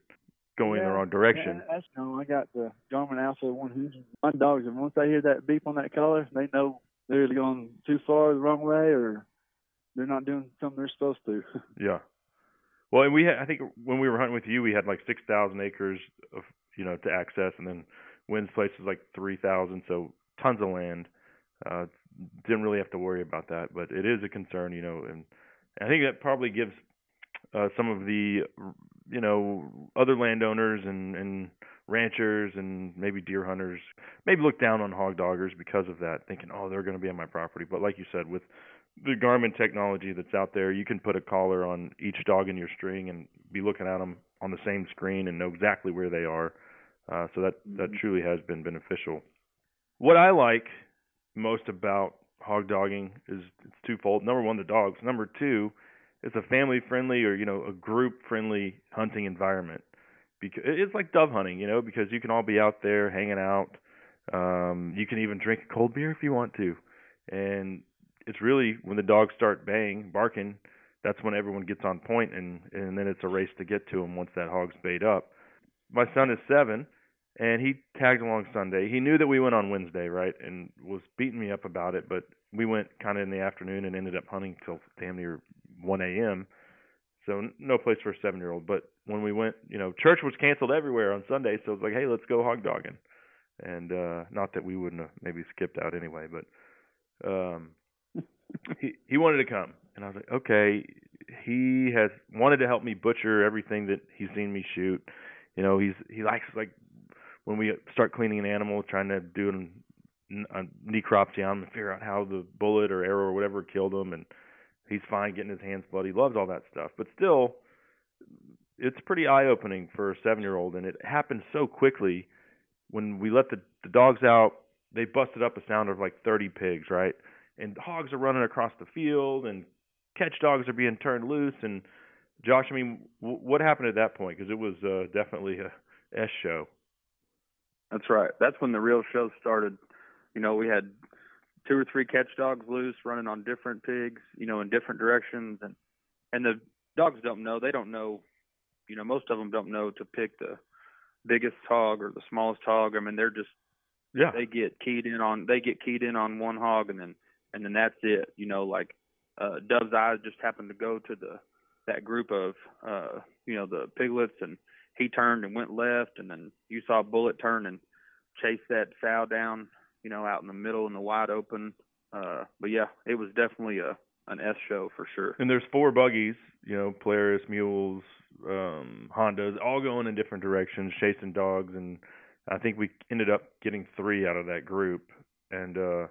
going in the wrong direction. Yeah, that's no. I got the Garmin Alpha 100. My dogs, and once they hear that beep on that collar, they know they're going too far the wrong way or they're not doing something they're supposed to. Yeah. Well, and we had, I think when we were hunting with you, we had like six thousand acres of you know to access, and then Wynn's place was like three thousand, so tons of land. Uh, didn't really have to worry about that, but it is a concern, you know, and I think that probably gives uh, some of the you know other landowners and and ranchers and maybe deer hunters maybe look down on hog doggers because of that, thinking, oh, they're going to be on my property. But like you said, with the Garmin technology that's out there, you can put a collar on each dog in your string and be looking at them on the same screen and know exactly where they are. Uh, so that that truly has been beneficial. What I like most about hog dogging is it's twofold. Number one, the dogs. Number two, it's a family friendly or you know a group friendly hunting environment. Because it's like dove hunting, you know, because you can all be out there hanging out. Um, you can even drink a cold beer if you want to, and it's really when the dogs start baying, barking, that's when everyone gets on point, and and then it's a race to get to them once that hog's bayed up. My son is seven, and he tagged along Sunday. He knew that we went on Wednesday, right, and was beating me up about it, but we went kind of in the afternoon and ended up hunting till damn near 1 a.m. So no place for a seven-year-old. But when we went, you know, church was canceled everywhere on Sunday, so it was like, hey, let's go hog dogging. And uh not that we wouldn't have maybe skipped out anyway, but um he he wanted to come, and I was like, okay. He has wanted to help me butcher everything that he's seen me shoot. You know, he's he likes like when we start cleaning an animal, trying to do an, a necropsy on him and figure out how the bullet or arrow or whatever killed him, and he's fine getting his hands bloody. Loves all that stuff, but still, it's pretty eye opening for a seven year old, and it happened so quickly. When we let the the dogs out, they busted up a sound of like 30 pigs, right? And hogs are running across the field, and catch dogs are being turned loose. And Josh, I mean, w- what happened at that point? Because it was uh, definitely a S show. That's right. That's when the real show started. You know, we had two or three catch dogs loose running on different pigs, you know, in different directions and and the dogs don't know. They don't know, you know, most of them don't know to pick the biggest hog or the smallest hog. I mean, they're just Yeah. they get keyed in on they get keyed in on one hog and then and then that's it. You know, like uh Dove's eyes just happened to go to the that group of uh you know, the piglets and he turned and went left and then you saw Bullet turn and chase that sow down, you know, out in the middle in the wide open. Uh but yeah, it was definitely a an S show for sure. And there's four buggies, you know, Polaris, mules, um, Hondas, all going in different directions, chasing dogs, and I think we ended up getting three out of that group. And uh,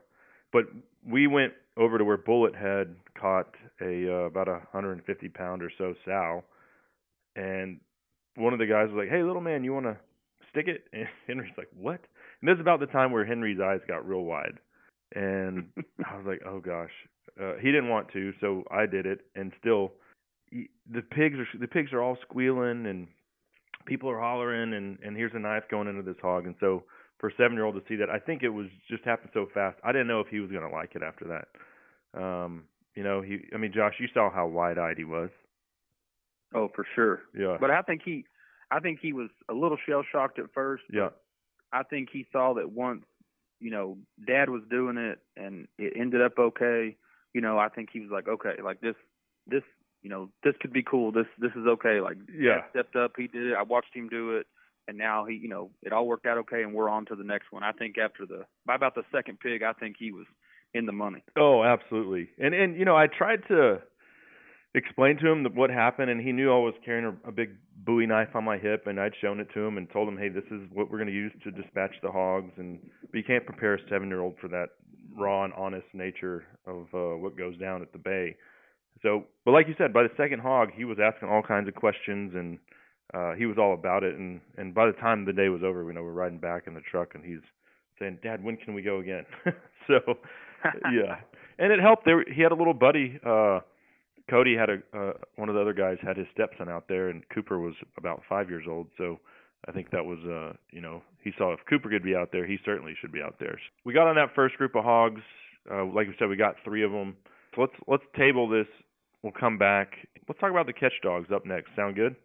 but we went over to where Bullet had caught a uh, about a 150 pound or so sow, and one of the guys was like, "Hey, little man, you want to stick it?" And Henry's like, "What?" And this is about the time where Henry's eyes got real wide, and I was like, "Oh gosh." Uh, he didn't want to, so I did it, and still, he- the pigs are the pigs are all squealing, and people are hollering, and and here's a knife going into this hog, and so for a seven year old to see that, I think it was just happened so fast. I didn't know if he was gonna like it after that. Um, you know, he. I mean, Josh, you saw how wide eyed he was. Oh, for sure. Yeah. But I think he I think he was a little shell shocked at first. Yeah. I think he saw that once, you know, dad was doing it and it ended up okay, you know, I think he was like, okay, like this this you know, this could be cool. This this is okay. Like Yeah. Dad stepped up, he did it. I watched him do it and now he, you know, it all worked out okay and we're on to the next one. I think after the by about the second pig, I think he was in the money. Oh, absolutely. And and you know, I tried to explain to him what happened, and he knew I was carrying a, a big Bowie knife on my hip, and I'd shown it to him and told him, hey, this is what we're going to use to dispatch the hogs, and but you can't prepare a seven-year-old for that raw and honest nature of uh, what goes down at the bay. So, but like you said, by the second hog, he was asking all kinds of questions, and uh, he was all about it. And and by the time the day was over, you know, we're riding back in the truck, and he's saying, "Dad, when can we go again?" so, yeah, and it helped. There, he had a little buddy. uh Cody had a uh, one of the other guys had his stepson out there, and Cooper was about five years old. So I think that was uh you know he saw if Cooper could be out there, he certainly should be out there. We got on that first group of hogs. Uh, like we said, we got three of them. So let's let's table this. We'll come back. Let's talk about the catch dogs up next. Sound good?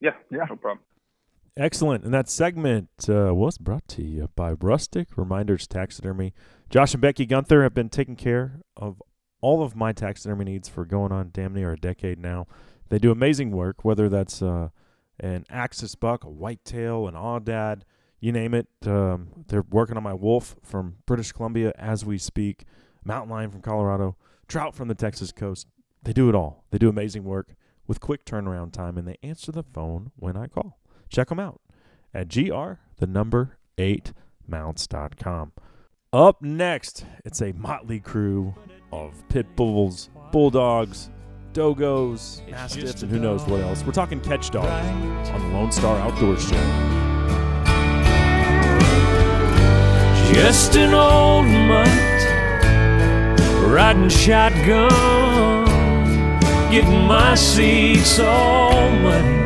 Yeah, yeah, no problem. Excellent. And that segment uh, was brought to you by Rustic Reminders Taxidermy. Josh and Becky Gunther have been taking care of all of my taxidermy needs for going on damn near a decade now. They do amazing work, whether that's uh, an axis buck, a whitetail, an aoudad, you name it. Um, they're working on my wolf from British Columbia as we speak, mountain lion from Colorado, trout from the Texas coast. They do it all. They do amazing work with quick turnaround time, and they answer the phone when I call. Check them out at gr the number eight mounts.com. Up next, it's a motley crew of pit bulls, bulldogs, dogos, mastiffs, and who knows what else. We're talking catch dogs on the Lone Star Outdoors Show. Just an old mutt riding shotgun, getting my seats all muddy.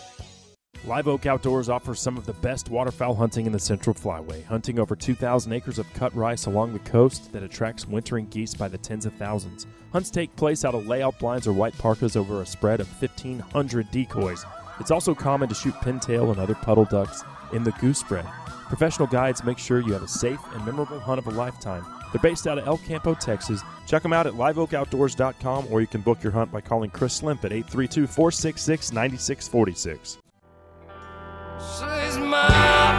Live Oak Outdoors offers some of the best waterfowl hunting in the Central Flyway, hunting over 2,000 acres of cut rice along the coast that attracts wintering geese by the tens of thousands. Hunts take place out of layout blinds or white parkas over a spread of 1,500 decoys. It's also common to shoot pintail and other puddle ducks in the goose spread. Professional guides make sure you have a safe and memorable hunt of a lifetime. They're based out of El Campo, Texas. Check them out at liveoakoutdoors.com or you can book your hunt by calling Chris Slimp at 832 466 9646. She's my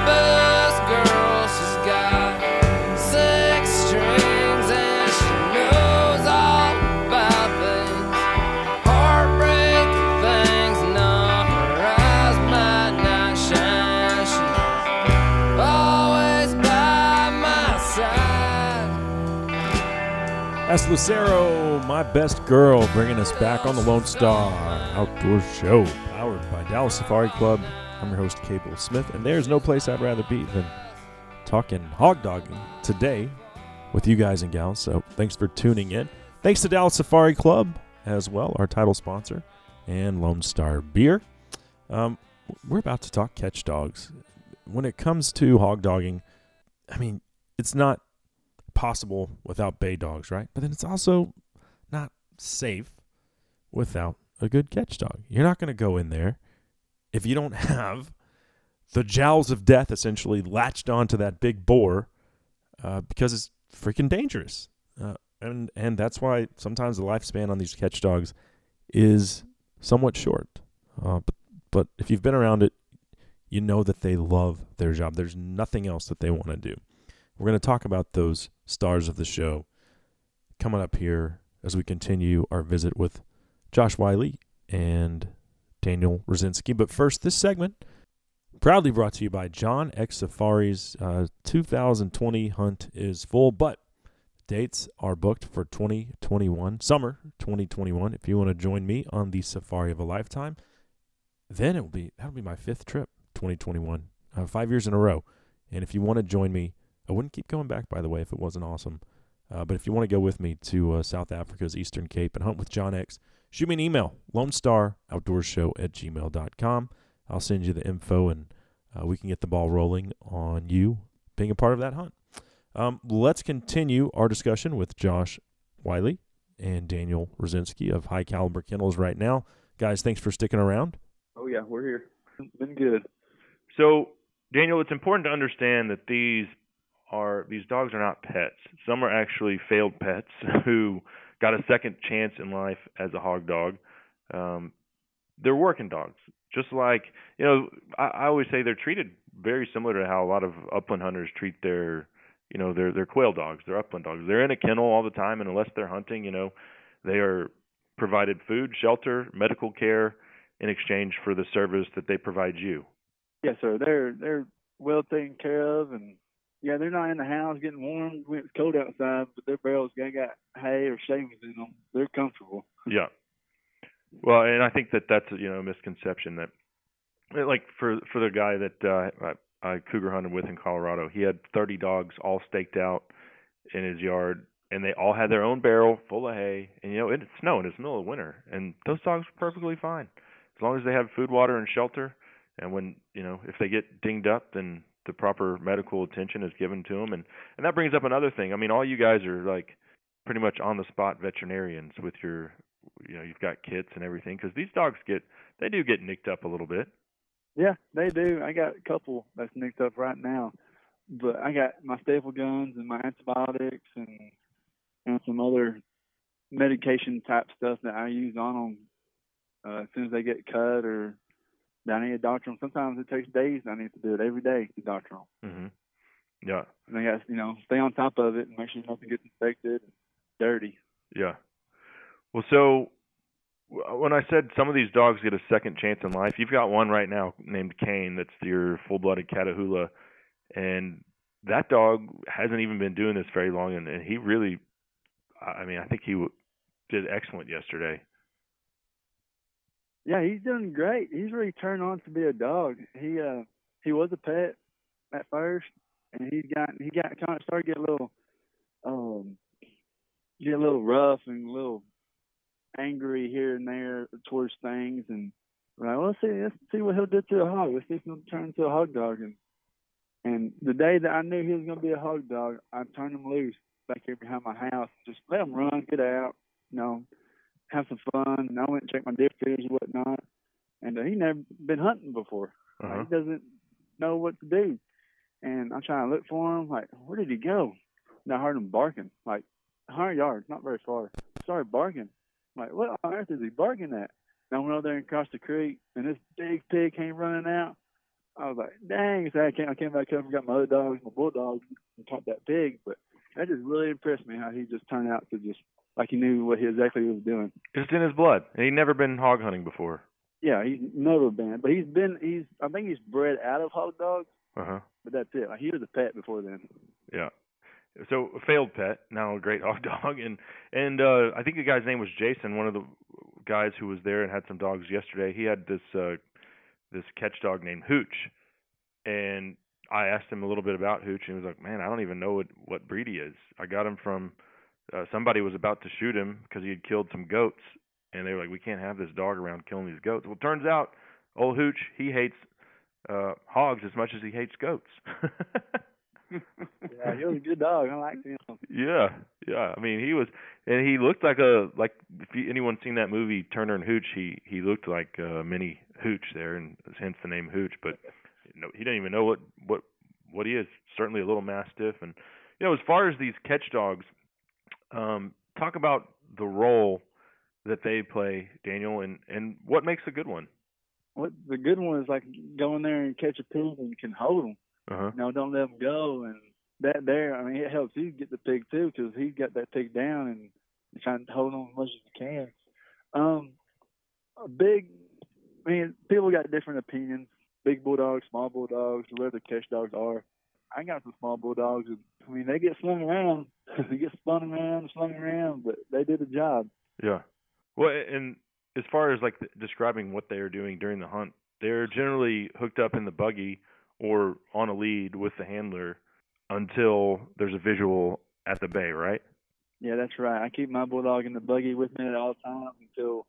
best girl. She's got six strings and she knows all about things. Heartbreak things, no, her eyes might not shine. She's always by my side. That's Lucero, my best girl, bringing us back on the Lone Star Outdoor Show, powered by Dallas Safari Club. I'm your host, Cable Smith, and there's no place I'd rather be than talking hog dogging today with you guys and gals. So thanks for tuning in. Thanks to Dallas Safari Club as well, our title sponsor, and Lone Star Beer. Um, we're about to talk catch dogs. When it comes to hog dogging, I mean, it's not possible without bay dogs, right? But then it's also not safe without a good catch dog. You're not going to go in there if you don't have the jowls of death essentially latched onto that big boar uh, because it's freaking dangerous. Uh, and and that's why sometimes the lifespan on these catch dogs is somewhat short. Uh, but but if you've been around it, you know that they love their job. There's nothing else that they want to do. We're going to talk about those stars of the show coming up here as we continue our visit with Josh Wiley and Daniel Rosinski. But first, this segment proudly brought to you by John X Safaris. Uh, 2020 hunt is full, but dates are booked for 2021, summer 2021. If you want to join me on the safari of a lifetime, then it will be that'll be my fifth trip, 2021, uh, five years in a row. And if you want to join me, I wouldn't keep going back, by the way, if it wasn't awesome. Uh, but if you want to go with me to uh, South Africa's Eastern Cape and hunt with John X, shoot me an email, Lone Star Outdoor Show at gmail.com. I'll send you the info and uh, we can get the ball rolling on you being a part of that hunt. Um, let's continue our discussion with Josh Wiley and Daniel Rosinski of High Caliber Kennels right now. Guys, thanks for sticking around. Oh yeah, we're here. Been good. So, Daniel, it's important to understand that these are these dogs are not pets. Some are actually failed pets who got a second chance in life as a hog dog. Um, they're working dogs, just like you know. I, I always say they're treated very similar to how a lot of upland hunters treat their, you know, their their quail dogs, their upland dogs. They're in a kennel all the time, and unless they're hunting, you know, they are provided food, shelter, medical care in exchange for the service that they provide you. Yes, sir. They're they're well taken care of, and yeah, they're not in the house getting warm it's cold outside, but their barrels they got hay or shavings in them. They're comfortable. Yeah. Well, and I think that that's you know a misconception that like for for the guy that uh I, I cougar hunted with in Colorado, he had 30 dogs all staked out in his yard and they all had their own barrel full of hay and you know it's snowing it's middle of winter and those dogs were perfectly fine as long as they have food water and shelter and when you know if they get dinged up then the proper medical attention is given to them and and that brings up another thing. I mean all you guys are like pretty much on the spot veterinarians with your you know you've got kits and everything because these dogs get they do get nicked up a little bit. Yeah, they do. I got a couple that's nicked up right now, but I got my staple guns and my antibiotics and and some other medication type stuff that I use on them uh, as soon as they get cut or I need to doctor them. Sometimes it takes days. I need to do it every day to doctor them. mhm yeah And I got you know stay on top of it and make sure nothing gets infected and dirty. Yeah. Well, so when I said some of these dogs get a second chance in life, you've got one right now named Kane that's your full-blooded Catahoula, and that dog hasn't even been doing this very long, and, and he really, I mean, I think he w- did excellent yesterday. Yeah, he's doing great. He's really turned on to be a dog. He uh he was a pet at first, and he's got he got kind of started getting a little um get a little rough and a little angry here and there towards things, and like, well, let's see let's see what he'll do to a hog. Let's see if he'll turn into a hog dog. And and the day that I knew he was gonna be a hog dog, I turned him loose back here behind my house. Just let him run, get out, you know, have some fun. And I went and checked my deer feeders and whatnot. And uh, he never been hunting before. Uh-huh. he doesn't know what to do. And I'm trying to look for him. Like, where did he go? And I heard him barking, like 100 yards, not very far. Started barking. I'm like, what on earth is he barking at? And I went over there and crossed the creek, and this big pig came running out. I was like, dang. So I came, I came back up and got my other dogs, my bulldogs, and caught that pig. But that just really impressed me how he just turned out to just like he knew what he exactly was doing. It's in his blood, and he'd never been hog hunting before. Yeah, he's never been, but he's been. He's I think he's bred out of hog dogs, Uh huh. but that's it. Like, he was a pet before then. Yeah. So a failed pet, now a great hog dog, and and uh I think the guy's name was Jason, one of the guys who was there and had some dogs yesterday. He had this uh this catch dog named Hooch, and I asked him a little bit about Hooch, and he was like, "Man, I don't even know what what breed he is. I got him from uh, somebody was about to shoot him because he had killed some goats, and they were like, we can't have this dog around killing these goats. Well, it turns out, old Hooch, he hates uh hogs as much as he hates goats. Yeah, he was a good dog. I liked him. Yeah, yeah. I mean, he was, and he looked like a like if you, anyone seen that movie Turner and Hooch, he he looked like a mini Hooch there, and hence the name Hooch. But no, he didn't even know what what what he is. Certainly a little mastiff, and you know, as far as these catch dogs, um, talk about the role that they play, Daniel, and and what makes a good one. What the good one is like go in there and catch a pig and you can hold him. Uh huh. You know, don't let him go. And that there, I mean, it helps you get the pig too because he's got that pig down and you're trying to hold on as much as you can. Um, a big, I mean, people got different opinions. Big bulldogs, small bulldogs, whatever the catch dogs are. I got some small bulldogs. And, I mean, they get slung around. they get spun around, slung around, but they did the job. Yeah. Well, and as far as like describing what they are doing during the hunt, they're generally hooked up in the buggy or on a lead with the handler until there's a visual at the bay, right? Yeah, that's right. I keep my bulldog in the buggy with me at all times until,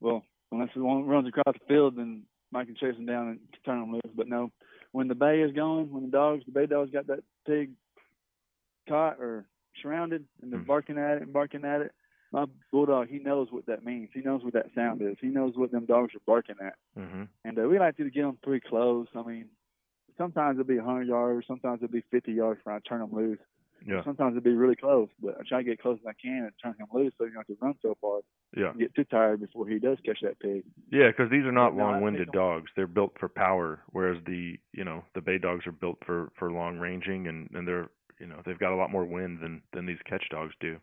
well, unless one runs across the field, then I can chase him down and turn him loose. But no, when the bay is going, when the dogs, the bay dogs got that pig caught or surrounded and they're barking at it and barking at it, my bulldog, he knows what that means. He knows what that sound is. He knows what them dogs are barking at. Mm-hmm. And uh, we like to get them pretty close. I mean, sometimes it'll be 100 yards, sometimes it'll be 50 yards when I turn them loose. Yeah. Sometimes it'll be really close, but I try to get close as I can and turn him loose so you don't have to run so far. Yeah. and Get too tired before he does catch that pig. Yeah, because these are not No, long-winded dogs. They're built for power, whereas the you know the bay dogs are built for for long ranging, and and they're you know they've got a lot more wind than than these catch dogs do.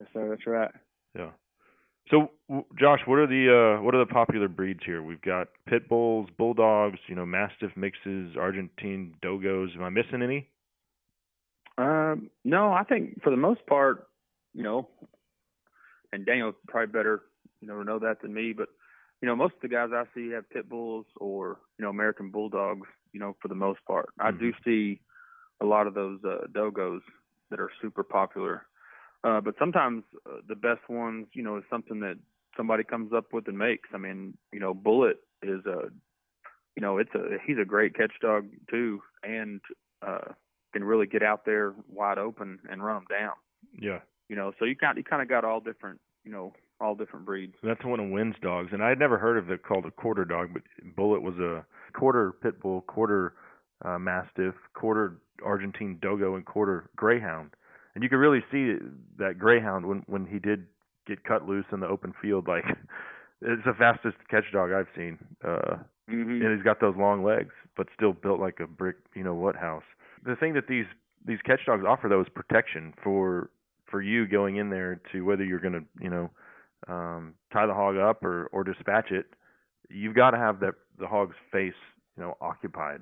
Yes, sir. That's right. Yeah. So, w- Josh, what are the uh, what are the popular breeds here? We've got pit bulls, bulldogs, you know, mastiff mixes, Argentine dogos. Am I missing any? Um, no, I think for the most part, you know, and Daniel's probably better, you know, know that than me, but you know, most of the guys I see have pit bulls or you know American bulldogs. You know, for the most part, I do see a lot of those uh, dogos that are super popular. Uh, but sometimes uh, the best ones, you know, is something that somebody comes up with and makes. I mean, you know, Bullet is a, you know, it's a he's a great catch dog too, and uh, can really get out there wide open and run them down. Yeah. You know, so you kind you kind of got all different, you know, all different breeds. That's one of Wynn's dogs, and I had never heard of it called a quarter dog, but Bullet was a quarter pit bull, quarter uh, mastiff, quarter Argentine dogo, and quarter greyhound. And you could really see that greyhound when when he did get cut loose in the open field. Like it's the fastest catch dog I've seen, uh, mm-hmm. and he's got those long legs, but still built like a brick, you know what house. The thing that these these catch dogs offer though is protection for for you going in there to whether you're going to you know um, tie the hog up or or dispatch it, you've got to have that the hog's face you know occupied.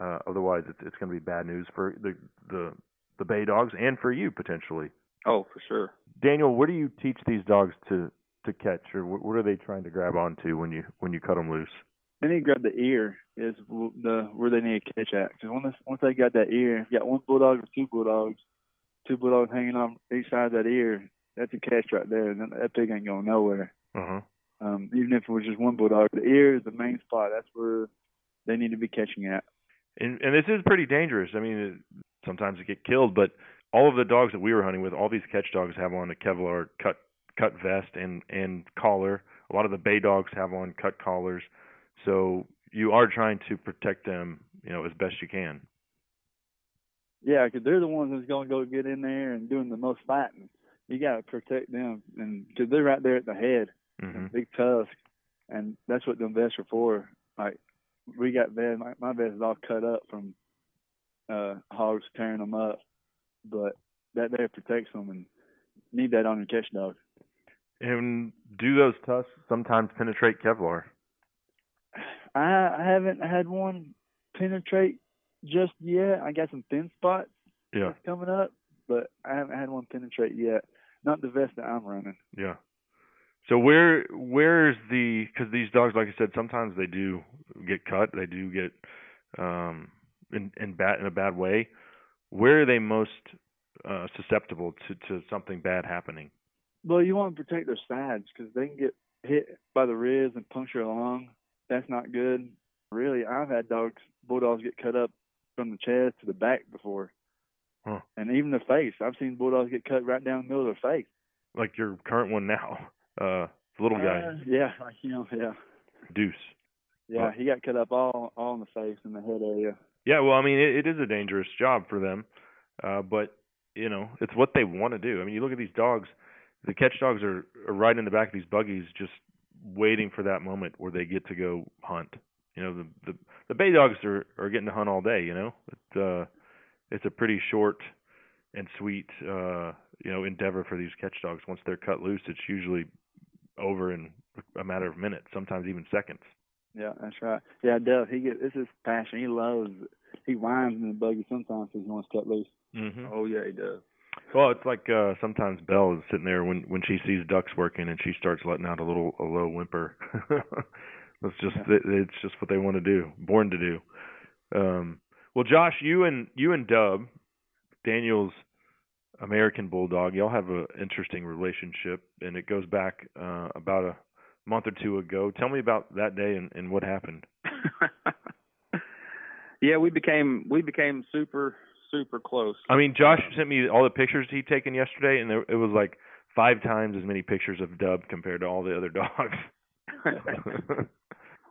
Uh, otherwise, it's it's going to be bad news for the the the bay dogs and for you potentially. Oh, for sure. Daniel, what do you teach these dogs to to catch, or what, what are they trying to grab onto when you when you cut them loose? They need to grab the ear is the where they need to catch at. Because once once they got that ear, you got one bulldog or two bulldogs, two bulldogs hanging on each side of that ear. That's a catch right there. and then That pig ain't going nowhere. Uh-huh. Um, even if it was just one bulldog, the ear is the main spot. That's where they need to be catching at. And and this is pretty dangerous. I mean, it, sometimes they get killed, but all of the dogs that we were hunting with, all these catch dogs have on a Kevlar cut cut vest and and collar. A lot of the bay dogs have on cut collars, so you are trying to protect them, you know, as best you can. Yeah, 'cause they're the ones that's going to go get in there and doing the most fighting. You got to protect them, and because they're right there at the head, Mm-hmm. big tusk, and that's what them vests are for. Like we got vests, my, my vest is all cut up from uh hogs tearing them up, but that there protects them, and need that on your catch dog. And do those tusks sometimes penetrate Kevlar? I, I haven't had one penetrate just yet. I got some thin spots Yeah, coming up, but I haven't had one penetrate yet. Not the vest that I'm running. yeah. So where where's the because these dogs, like I said, sometimes they do get cut. They do get um in in bad in a bad way. Where are they most uh, susceptible to to something bad happening? Well, you want to protect their sides because they can get hit by the ribs and puncture a lung. That's not good. Really, I've had dogs, bulldogs, get cut up from the chest to the back before, Huh. and even the face. I've seen bulldogs get cut right down the middle of their face. Like your current one now, uh, the little guy, Uh, yeah, like, you know, yeah, Deuce. yeah. Well- he got cut up all all in the face and the head area. Yeah, well, I mean, it, it is a dangerous job for them, uh, but you know, it's what they want to do. I mean, you look at these dogs; the catch dogs are, are right in the back of these buggies, just waiting for that moment where they get to go hunt. You know, the the, the bay dogs are are getting to hunt all day. You know, it, uh, it's a pretty short and sweet, uh, you know, endeavor for these catch dogs. Once they're cut loose, it's usually over in a matter of minutes, sometimes even seconds. Yeah, that's right. Yeah, Dove, he gets this is passion. He loves. He whines in the buggy sometimes because he wants to cut loose. Mm-hmm. Oh yeah, he does. Well, it's like uh sometimes Belle is sitting there when when she sees ducks working and she starts letting out a little a low whimper. That's just it, it's just what they want to do, born to do. Um well Josh, you and you and Dub, Daniel's American Bulldog, y'all have a interesting relationship and it goes back uh about a month or two ago. Tell me about that day and, and what happened. Yeah, we became we became super super close. I mean, Josh sent me all the pictures he'd taken yesterday, and there, it was like five times as many pictures of Dub compared to all the other dogs.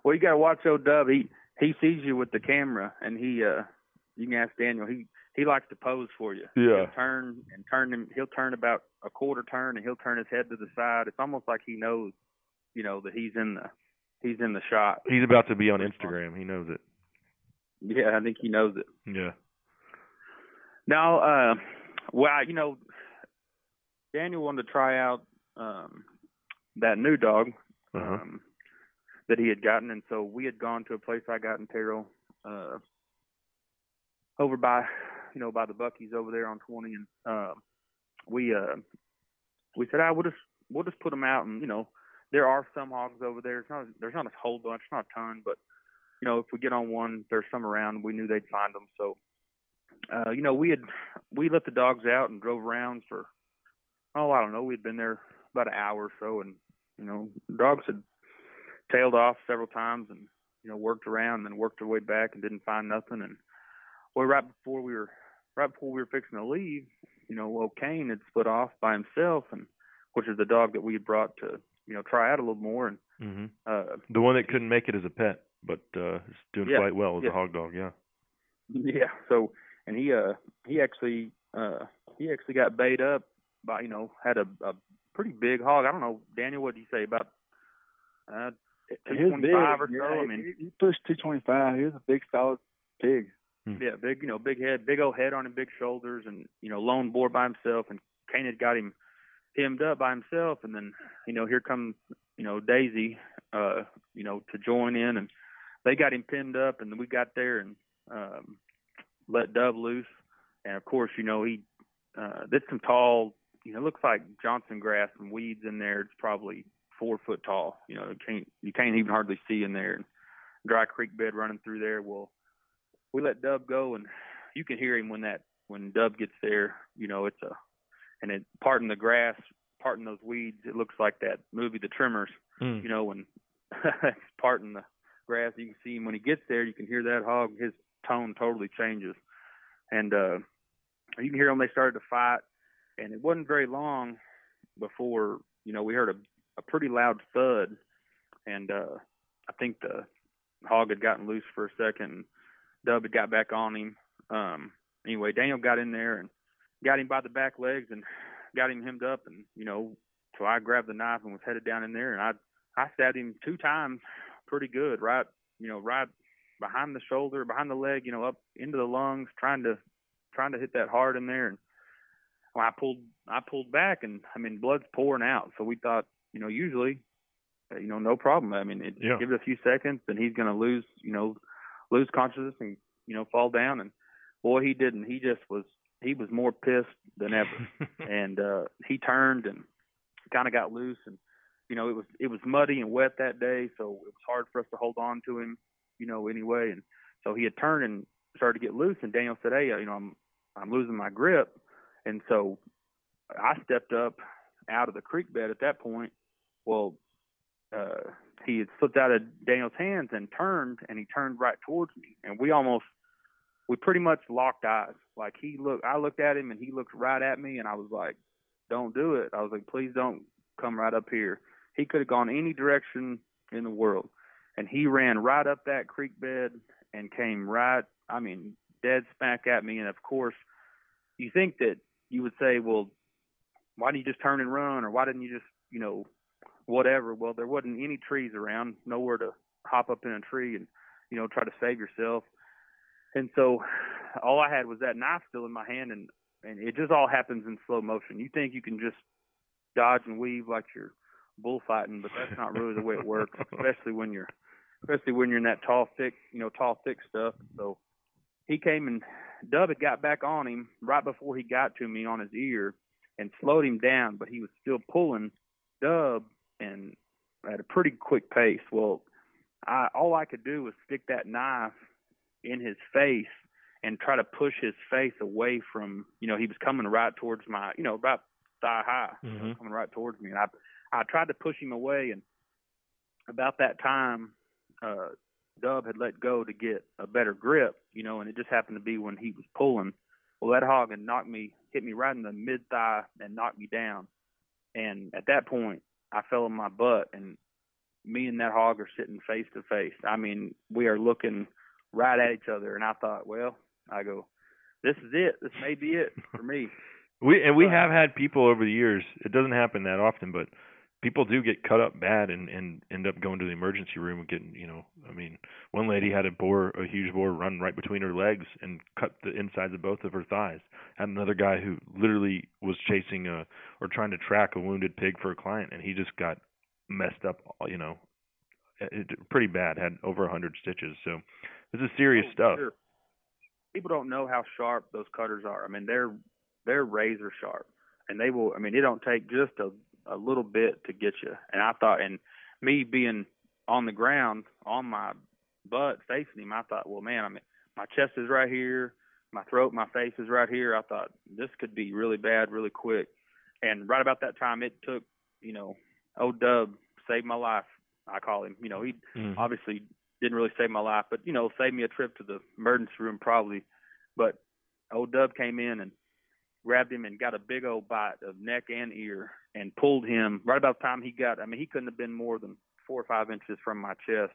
well, you got to watch old Dub. He he sees you with the camera, and he uh you can ask Daniel. He he likes to pose for you. Yeah. He'll turn and turn him. He'll turn about a quarter turn, and he'll turn his head to the side. It's almost like he knows, you know, that he's in the he's in the shot. He's about to be on Instagram. He knows it. Yeah, I think he knows it. Yeah. Now, uh, well, you know, Daniel wanted to try out um, that new dog Uh-huh. um, that he had gotten, and so we had gone to a place I got in Terrell, uh, over by, you know, by the Buc-ee's over there on 20, and uh, we uh, we said, I will just we'll just put them out, and you know, there are some hogs over there. It's not there's not a whole bunch, not a ton, but you know, if we get on one, there's some around. We knew they'd find them, so uh, you know, we had we let the dogs out and drove around for oh, I don't know, we'd been there about an hour or so, and you know, dogs had tailed off several times and you know worked around and then worked their way back and didn't find nothing. And well, right before we were right before we were fixing to leave, you know, well, Kane had split off by himself, and which is the dog that we had brought to you know try out a little more and hmm uh The one that couldn't make it as a pet, but uh is doing Yeah, quite well as yeah. a hog dog. Yeah. Yeah. So and he uh he actually uh he actually got bait up by you know had a, a pretty big hog. I don't know, Daniel, what do you say about uh two He was big. or so? yeah, I mean he, he pushed 225. He was a big, solid pig. Yeah, big you know, big head, big old head on him, big shoulders and you know, lone boar by himself and Kane had got him hemmed up by himself, and then you know here comes you know Daisy, uh, you know to join in, and they got him pinned up, and we got there and um, let Dub loose, and of course you know he uh, there's some tall, you know, looks like Johnson grass and weeds in there. It's probably four foot tall. You know, can't you can't even hardly see in there. Dry creek bed running through there. Well, we let Dub go, and you can hear him when that when Dub gets there. You know, it's a and it parting the grass, parting those weeds. It looks like that movie, The Tremors. Mm. You know, when it's parting the grass, you can see him when he gets there. You can hear that hog. His tone totally changes, and uh you can hear them. They started to fight, and it wasn't very long before you know we heard a, a pretty loud thud, and uh I think the hog had gotten loose for a second. Dub had got back on him. Um Anyway, Daniel got in there and got him by the back legs and got him hemmed up, and you know, so I grabbed the knife and was headed down in there, and I I stabbed him two times, pretty good, right, you know, right behind the shoulder, behind the leg, you know, up into the lungs, trying to trying to hit that hard in there and when I pulled I pulled back and I mean blood's pouring out. So we thought, you know, usually you know, no problem. I mean, it, Yeah. give it a few seconds and he's going to lose, you know, lose consciousness and you know, fall down and boy, he didn't. He just was he was more pissed than ever. and uh he turned and kind of got loose and you know, it was it was muddy and wet that day, so it was hard for us to hold on to him, you know, anyway. And so he had turned and started to get loose and Daniel said, "Hey, uh, you know, I'm I'm losing my grip." And so I stepped up out of the creek bed at that point. Well, uh, he had slipped out of Daniel's hands and turned, and he turned right towards me, and we almost, we pretty much locked eyes. Like he looked, I looked at him, and he looked right at me, and I was like, "Don't do it." I was like, "Please don't come right up here." He could have gone any direction in the world, and he ran right up that creek bed and came right, I mean, dead smack at me, and of course you think that you would say, well, why didn't you just turn and run, or why didn't you just, you know, whatever? Well, there wasn't any trees around, nowhere to hop up in a tree and, you know, try to save yourself. And so, all I had was that knife still in my hand, and and it just all happens in slow motion. You think you can just dodge and weave like you're bullfighting, but that's not really the way it works, especially when you're, especially when you're in that tall, thick, you know, tall, thick stuff. So he came and Dub had got back on him right before he got to me on his ear and slowed him down, but he was still pulling Dub and at a pretty quick pace. Well, I all I could do was stick that knife in his face and try to push his face away from you know he was coming right towards my you know about thigh high Mhm. coming right towards me and I I tried to push him away and about that time uh Dub had let go to get a better grip, you know, and it just happened to be when he was pulling. Well, that hog had knocked me, hit me right in the mid thigh and knocked me down. And at that point, I fell on my butt, and me and that hog are sitting face to face. I mean, we are looking right at each other, and I thought, well, I go, this is it. This may be it for me. We and we have had people over the years. It doesn't happen that often, but people do get cut up bad and and end up going to the emergency room and getting you know. I mean, one lady had a boar, a huge boar, run right between her legs and cut the insides of both of her thighs. Had another guy who literally was chasing a or trying to track a wounded pig for a client, and he just got messed up. You know, it, pretty bad. Had over a hundred stitches. So this is serious Oh, stuff. sure. People don't know how sharp those cutters are. I mean, they're they're razor sharp, and they will. I mean, it don't take just a a little bit to get you. And I thought, and me being on the ground on my butt facing him, I thought, well, man, I mean, my chest is right here, my throat, my face is right here. I thought this could be really bad, really quick. And right about that time, it took, you know, old Dub saved my life. I call him. You know, he Mhm. obviously didn't really save my life, but you know, saved me a trip to the emergency room probably. But old Dub came in and grabbed him and got a big old bite of neck and ear and pulled him right about the time he got. I mean, he couldn't have been more than four or five inches from my chest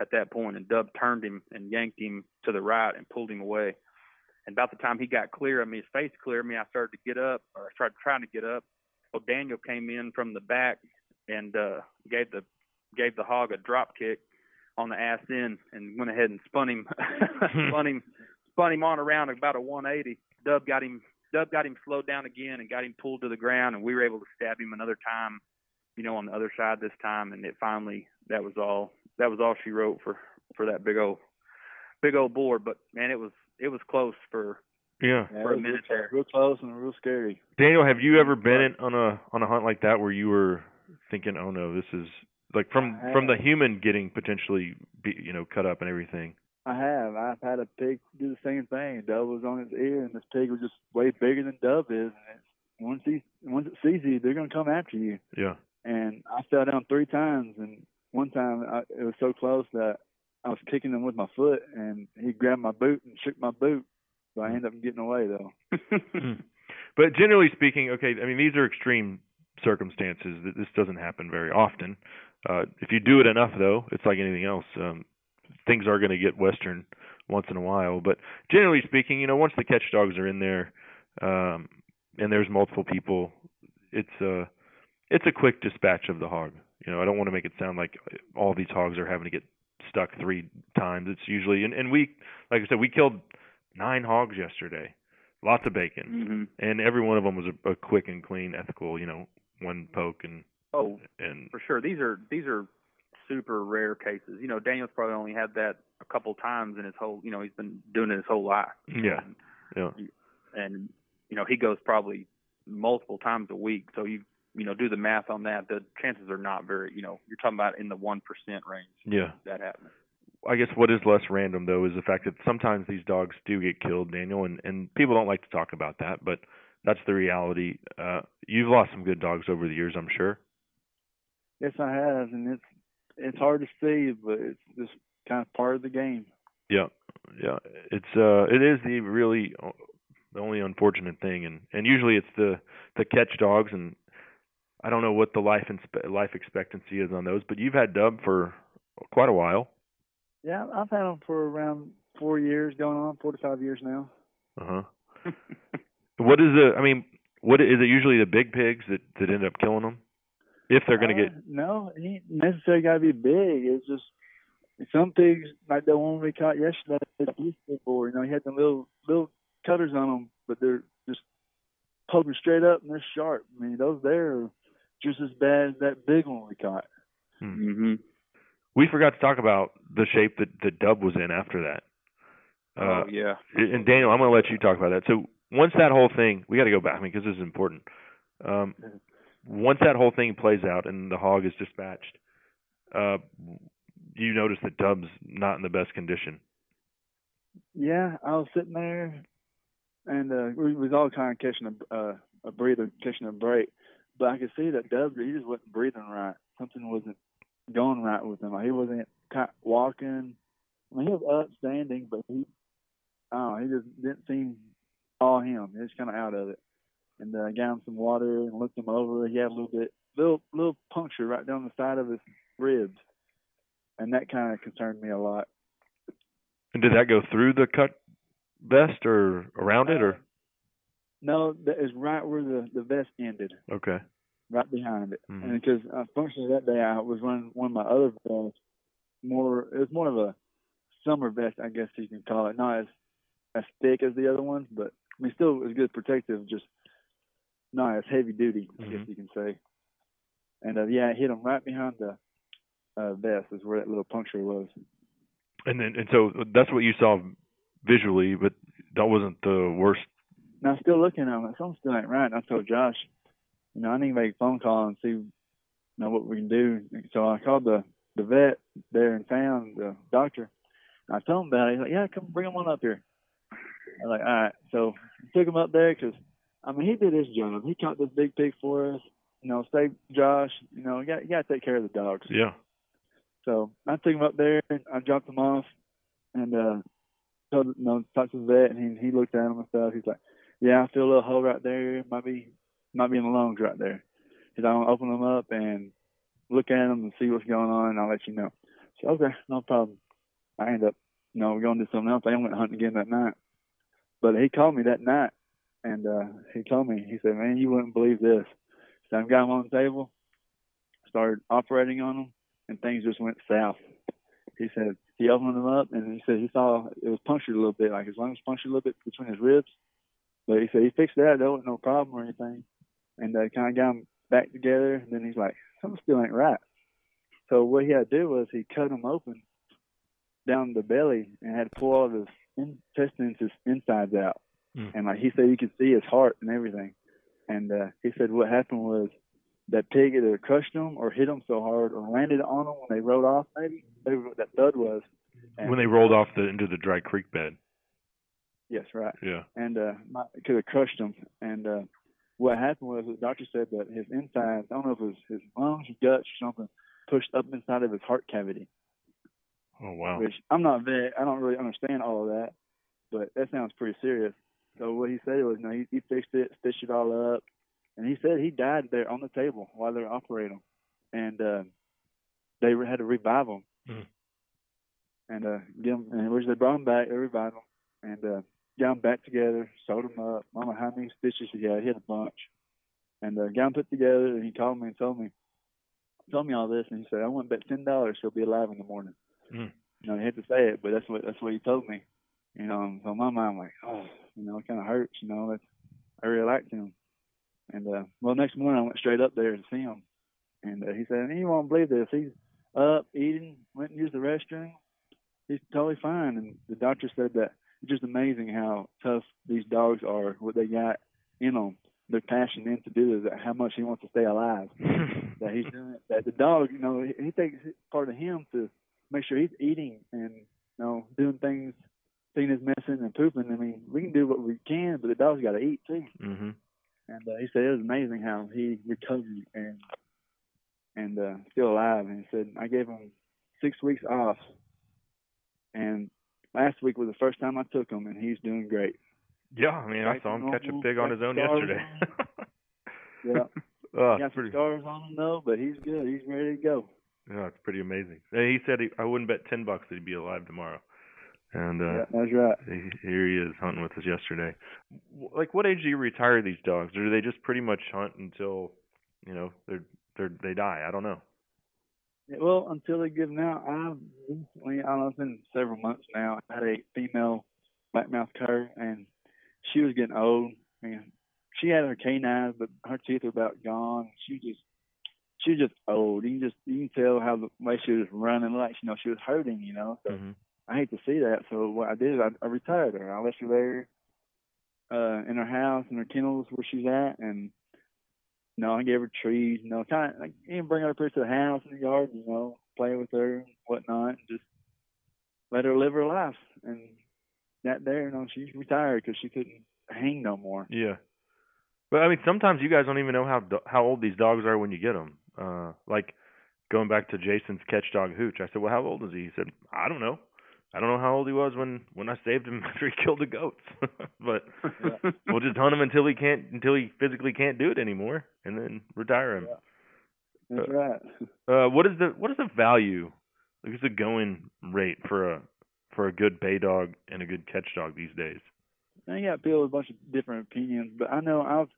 at that point, and Dub turned him and yanked him to the right and pulled him away. And about the time he got clear, I mean, his face clear of me, I started to get up, or I started trying to get up. Well, Daniel came in from the back and uh, gave the gave the hog a drop kick on the ass end and went ahead and spun him spun him spun him on around about a 180. Dub got him Dub got him slowed down again and got him pulled to the ground, and we were able to stab him another time, you know, on the other side this time, and it finally that was all that was all she wrote for for that big old big old board. But man, it was it was close for Yeah. Yeah, for a it was minute real, there. real close and real scary. Daniel, have you ever been in, on a on a hunt like that where you were thinking, "Oh no, this is like from from the human getting potentially be, you know cut up and everything." I have. I've had a pig do the same thing. Dove was on his ear, and this pig was just way bigger than Dove is. And it's, once he once it sees you, they're gonna come after you. Yeah. And I fell down three times, and one time I, it was so close that I was kicking him with my foot, and he grabbed my boot and shook my boot. So I ended up getting away though. But generally speaking, okay, I mean these are extreme circumstances. This doesn't happen very often. Uh, if you do it enough, though, it's like anything else. Um, things are going to get western once in a while. But generally speaking, you know, once the catch dogs are in there, um, and there's multiple people, it's a it's a quick dispatch of the hog. You know, I don't want to make it sound like all these hogs are having to get stuck three times. It's usually and, and we like I said, we killed nine hogs yesterday. Lots of bacon. Mhm. And every one of them was a, a quick and clean, ethical, you know, one poke and Oh, and for sure. These are these are super rare cases. You know, Daniel's probably only had that a couple times in his whole. You know, he's been doing it his whole life. yeah. Yeah. and you know he goes probably multiple times a week. So you you know do the math on that. The chances are not very. You know, you're talking about in the one percent range. Yeah. That happens. I guess what is less random though is the fact that sometimes these dogs do get killed, Daniel, and and people don't like to talk about that, but that's the reality. Uh you've lost some good dogs over the years, I'm sure. Yes, I have, and it's it's hard to see, but it's just kind of part of the game. Yeah. Yeah. It's uh it is the really uh, the only unfortunate thing and and usually it's the the catch dogs and I don't know what the life inspe- life expectancy is on those, but you've had Dub for quite a while. Yeah, I've had them for around four years, going on four to five years now. Uh huh. what is the? I mean, what is it? Usually the big pigs that that end up killing them, if they're going to Uh, no, it ain't necessarily got to be big. It's just some things like the one we caught yesterday, that police before. You know, he had the little little cutters on them, but they're just poking straight up and they're sharp. I mean, those there are just as bad as that big one we caught. Mm-hmm. We forgot to talk about the shape that the Dub was in after that. Uh, oh yeah. and Daniel, I'm going to let you talk about that. So once that whole thing, we got to go back. I mean, because this is important. Um, once that whole thing plays out and the hog is dispatched, uh, you notice that Dub's not in the best condition. Yeah, I was sitting there, and uh, we was all kind of catching a uh, a breather, catching a break. But I could see that Dub, he just wasn't breathing right. Something wasn't going right with him. Like he wasn't walking. I mean, he was upstanding, but he, know, he just didn't seem all him. He was kind of out of it. And uh, I got him some water and looked him over. He had a little bit, little little puncture right down the side of his ribs, and that kind of concerned me a lot. And did that go through the cut vest or around it, or No, that is right where the the vest ended. okay? right behind it. Mhm. And because unfortunately that day I was running one of my other vests, more it was more of a summer vest, I guess you can call it. Not as as thick as the other ones, but I mean still as good protective, just not as heavy duty, I guess Mhm. you can say. And uh, yeah, it hit him right behind the uh, vest is where that little puncture was. And then and so that's what you saw visually, but that wasn't the worst. Now, still looking at him. Something still ain't right. And I told Josh, you know, I need to make a phone call and see, you know, what we can do. And so I called the the vet there in town, the doctor. And I told him about it. He's like, yeah, come bring him on up here. I was like, all right. So I took him up there because, I mean, he did his job. He caught this big pig for us. You know, saved Josh. You know, you got you got to take care of the dogs. Yeah. So I took him up there and I dropped him off and uh told you know, talked to the vet and he he looked at him and stuff. He's like, Yeah, I feel a little hole right there, might be might be in the lungs right there. He's like, I'm gonna open them up and look at them and see what's going on and I'll let you know. So okay, no problem. I end up you know, going to do something else. I went hunting again that night. But he called me that night and uh he told me, he said, Man, you wouldn't believe this. So I got him on the table, started operating on him and things just went south. He said he opened them up and he said he saw it was punctured a little bit, like his lungs punctured a little bit between his ribs. But he said he fixed that. There wasn't no problem or anything. And uh, kind of got him back together. And then he's like, something still ain't right. So what he had to do was he cut him open down the belly and had to pull all of his intestines, his insides out. Mm. And like he said, you could see his heart and everything. And uh, he said what happened was that pig either crushed him or hit him so hard or landed on them when they rode off. Maybe maybe what that thud was. And, when they rolled off the into the dry creek bed. Yes, right. Yeah. And uh, my, could have crushed him. And uh, what happened was the doctor said that his insides, I don't know if it was his lungs or guts or something, pushed up inside of his heart cavity. Oh wow. Which I'm not very, I don't really understand all of that, but that sounds pretty serious. So what he said was, you know, he, he fixed it, stitched it all up, and he said he died there on the table while they were operating, and uh, they had to revive him, Hmm. and uh, get him. And which they brought him back, they revived him, and uh, got him back together, sewed him up. I don't know how many stitches he had. He had a bunch, and uh, got him put together. And he called me and told me, told me all this, and he said, "I want to bet ten dollars he'll be alive in the morning." Mm. You know, he had to say it, but that's what that's what he told me. You know, and so in my mind, I'm like, oh, you know, it kind of hurts. You know, that's I really liked him. And uh, well, next morning I went straight up there to see him, and uh, he said, "And you won't believe this. He's up eating, went and used the restroom. He's totally fine." And the doctor said that it's just amazing how tough these dogs are. What they got in them, their passion in to do is how much he wants to stay alive. that he's doing it. That the dog, you know, he, he takes part of him to make sure he's eating and you know doing things, seeing his messing and pooping. I mean, we can do what we can, but the dog's got to eat too. Mhm. And uh, he said it was amazing how he recovered and and uh, still alive. And he said I gave him six weeks off, and last week was the first time I took him, and he's doing great. Yeah, I mean, I saw him catch a pig on his own on. yesterday. Yeah, oh, he got some pretty, scars on him though, but he's good. He's ready to go. yeah, it's pretty amazing. He said he, I wouldn't bet ten bucks that he'd be alive tomorrow. And uh yeah, that's right. he, here he is hunting with us yesterday. Like, what age do you retire these dogs, or do they just pretty much hunt until, you know, they're they're they die? I don't know. Well, until they give out, I've recently, I don't know, it's been several months now. I had a female blackmouth cur, and she was getting old. And she had her canines, but her teeth were about gone. She just, she was just old. You can just, you can tell how the way she was running, like you know, she was hurting. You know, so Mhm. I hate to see that. So what I did is I, I retired her. I left her there uh, in her house, in her kennels where she's at, and you know, I gave her trees, you know, kind of like even bring her up here to the house in the yard, you know, play with her and whatnot, and just let her live her life. And that there, you know, she's retired because she couldn't hang no more. Yeah. But I mean, sometimes you guys don't even know how how old these dogs are when you get them. Uh, like going back to Jason's catch dog Hooch, I said, "Well, how old is he?" He said, "I don't know. I don't know how old he was when when I saved him after he killed the goats. but we'll just hunt him until he can't until he physically can't do it anymore, and then retire him." That's Uh, right. Uh, what is the what is the value? Like, what's the going rate for a for a good bay dog and a good catch dog these days? I got people with a bunch of different opinions, but I know I was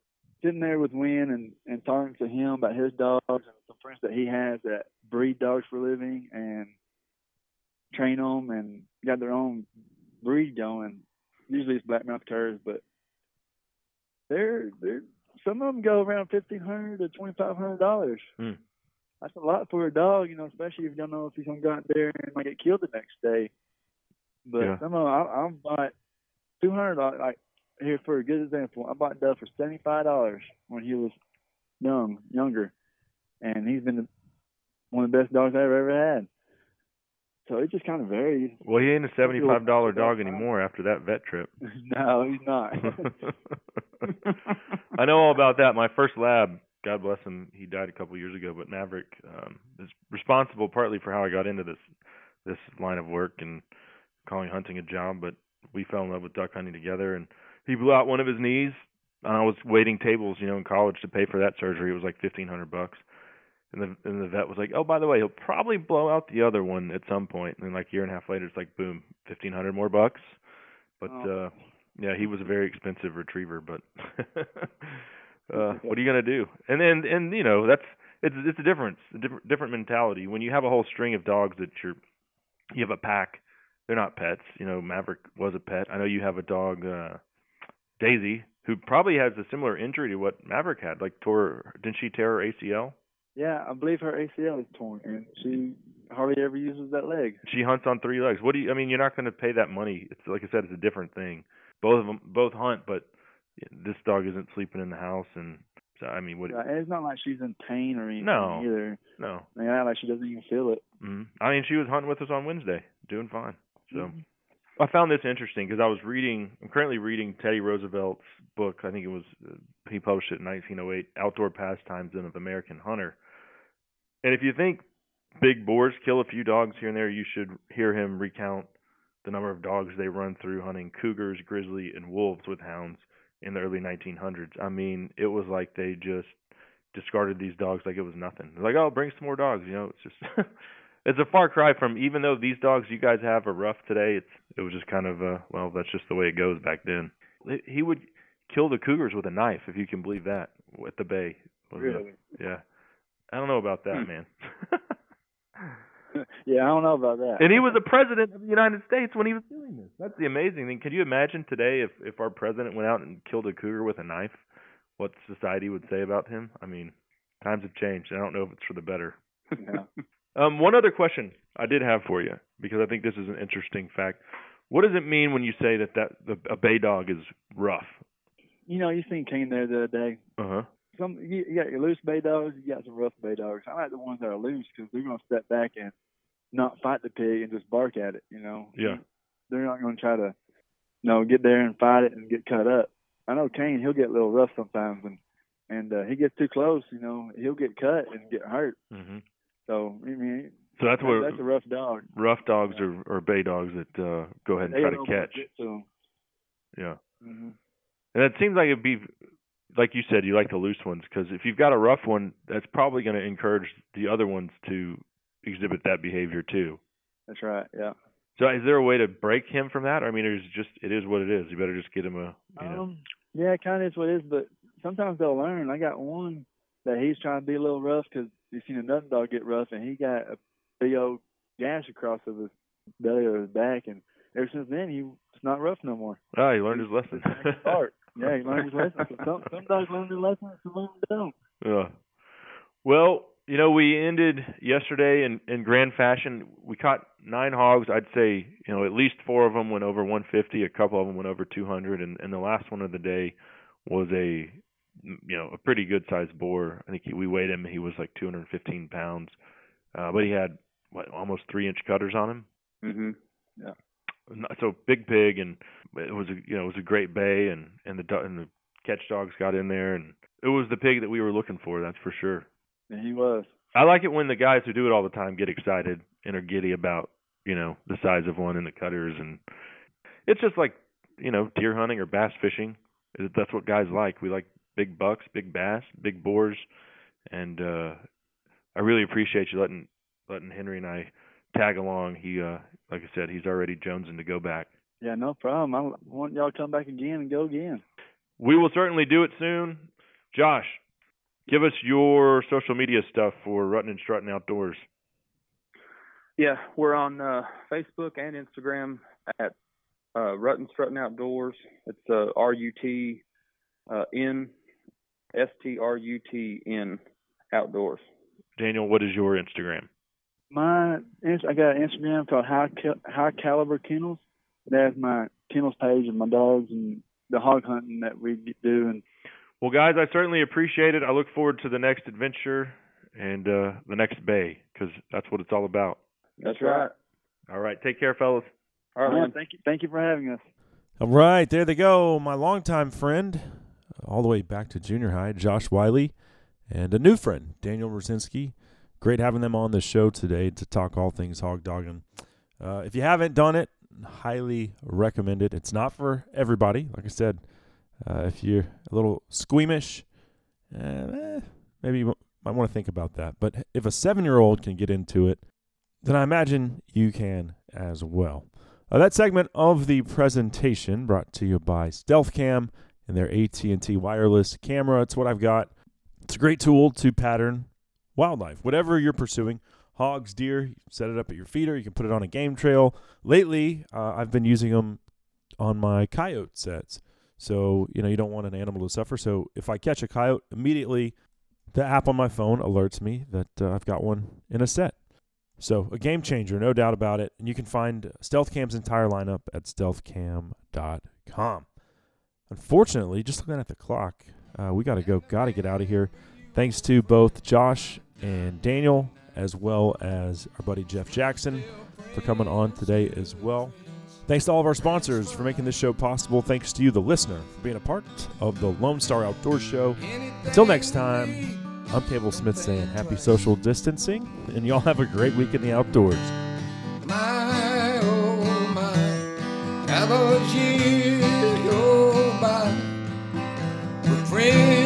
sitting there with Win and and talking to him about his dogs and some friends that he has that breed dogs for a living and train them and got their own breed going. Usually it's blackmouth curs, but they're they're some of them go around fifteen hundred to twenty five hundred dollars. Hmm. That's a lot for a dog, you know, especially if you don't know if he's gonna go out there and might get killed the next day. But Yeah. some of them, I, I bought two hundred. Like here for a good example, I bought Dove for seventy five dollars when he was young, younger, and he's been the, one of the best dogs I've ever had. So it just kind of varies. Well, he ain't a seventy-five dollar dog anymore after that vet trip. no, he's not. I know all about that. My first lab, God bless him, he died a couple years ago. But Maverick um, is responsible partly for how I got into this this line of work and calling hunting a job. But we fell in love with duck hunting together, and he blew out one of his knees. And I was waiting tables, you know, in college to pay for that surgery. It was like fifteen hundred bucks. And the and the vet was like, "Oh, by the way, he'll probably blow out the other one at some point." And then like a year and a half later, it's like, boom, fifteen hundred more bucks. But Oh. uh yeah, he was a very expensive retriever, but uh what are you gonna do? And then and you know that's it's it's a difference, a different different mentality. When you have a whole string of dogs that you're you have a pack, they're not pets. You know, Maverick was a pet. I know you have a dog, uh Daisy, who probably has a similar injury to what Maverick had. Like tore, didn't she tear her ACL? Yeah, I believe her ACL is torn, and she hardly ever uses that leg. She hunts on three legs. What do you? I mean, you're not going to pay that money. It's like I said, it's a different thing. Both of them both hunt, but this dog isn't sleeping in the house, and so I mean, what? Yeah, and it's not like she's in pain or anything No. either. No. I mean, not like she doesn't even feel it. hmm I mean, she was hunting with us on Wednesday, doing fine. So Mhm. I found this interesting because I was reading. I'm currently reading Teddy Roosevelt's book. I think it was uh, he published it in 1908, Outdoor Pastimes of American Hunter. And if you think big boars kill a few dogs here and there, you should hear him recount the number of dogs they run through hunting cougars, grizzly, and wolves with hounds in the early 1900s. I mean, it was like they just discarded these dogs like it was nothing. They're like, oh, bring some more dogs. You know, it's just it's a far cry from even though these dogs you guys have are rough today. It's it was just kind of uh, well, that's just the way it goes back then. He would kill the cougars with a knife, if you can believe that, at the bay. Was it? Really? Yeah. I don't know about that, Hmm. man. yeah, I don't know about that. and he was the president of the United States when he was doing this. That's the amazing thing. Can you imagine today if if our president went out and killed a cougar with a knife, what society would say about him? I mean, times have changed. I don't know if it's for the better. Yeah. Um, one other question I did have for you because I think this is an interesting fact. What does it mean when you say that that the, a bay dog is rough? You know, you seen King there the other day. Uh huh. Some you, you got your loose bay dogs, you got some rough bay dogs. I like the ones that are loose because they're gonna step back and not fight the pig and just bark at it. You know. Yeah. They're not gonna try to, you know, get there and fight it and get cut up. I know Kane, he'll get a little rough sometimes, and and uh, he gets too close. You know, he'll get cut and get hurt. hmm So I mean, So that's what that's a rough dog. rough dogs or or bay dogs that uh, go ahead and They try to catch. get to 'em. Yeah. hmm And it seems like it'd be, like you said, you like the loose ones because if you've got a rough one, that's probably going to encourage the other ones to exhibit that behavior too. That's right. Yeah. So is there a way to break him from that? I mean, it's just it is what it is. You better just get him a, you know. Um, yeah, it kind of is what it is, but sometimes they'll learn. I got one that he's trying to be a little rough because he's seen another dog get rough, and he got a big old gash across of his belly or his back, and ever since then he's not rough no more. Ah, he learned his lesson. Yeah, he learned his lesson. So some some dogs learn their lesson, some of them don't. Yeah. Well, you know, we ended yesterday in in grand fashion. We caught nine hogs. I'd say, you know, at least four of them went over 150. A couple of them went over 200, and and the last one of the day was a, you know, a pretty good sized boar. I think he, we weighed him. He was like 215 pounds, uh, but he had what almost three inch cutters on him. Mhm. Yeah. So big pig, and it was a you know it was a great bay, and and the and the catch dogs got in there, and it was the pig that we were looking for. That's for sure. And he was. I like it when the guys who do it all the time get excited and are giddy about, you know, the size of one and the cutters and it's just like, you know, deer hunting or bass fishing. That's what guys like. We like big bucks, big bass, big boars and uh I really appreciate you letting letting Henry and I tag along. He uh like I said, he's already jonesing to go back. Yeah, no problem. I want y'all to come back again and go again. We will certainly do it soon. Josh, give us your social media stuff for Ruttin and Strutting Outdoors. Yeah, we're on uh, Facebook and Instagram at uh, Ruttin Strutting Outdoors. It's uh, R U T uh, N S T R U T N Outdoors. Daniel, what is your Instagram? My ins- I got an Instagram called High Cal- High Caliber Kennels. That's my kennels page and my dogs and the hog hunting that we do. And Well, guys, I certainly appreciate it. I look forward to the next adventure and uh, the next bay because that's what it's all about. That's right. All right, take care, fellas. All right, man, man. thank you, thank you for having us. All right, there they go. My longtime friend, all the way back to junior high, Josh Wiley, and a new friend, Daniel Rosinski. Great having them on the show today to talk all things hog dogging. Uh, if you haven't done it, highly recommend it. It's not for everybody. Like I said, uh, if you're a little squeamish, eh, maybe you might want to think about that. But if a seven year old can get into it, then I imagine you can as well. Uh, that segment of the presentation brought to you by Stealth Cam and their AT&T wireless camera. It's what I've got. It's a great tool to pattern wildlife, whatever you're pursuing. Hogs, deer, set it up at your feeder. You can put it on a game trail. Lately, uh, I've been using them on my coyote sets. So, you know, you don't want an animal to suffer. So, if I catch a coyote, immediately the app on my phone alerts me that uh, I've got one in a set. So, a game changer, no doubt about it. And you can find Stealth Cam's entire lineup at stealthcam.com. Unfortunately, just looking at the clock, uh, we got to go, got to get out of here. Thanks to both Josh and Daniel, as well as our buddy Jeff Jackson, for coming on today as well. Thanks to all of our sponsors for making this show possible. Thanks to you, the listener, for being a part of the Lone Star Outdoor Show. Until next time, I'm Cable Smith saying happy social distancing, and y'all have a great week in the outdoors. My, oh my, rain.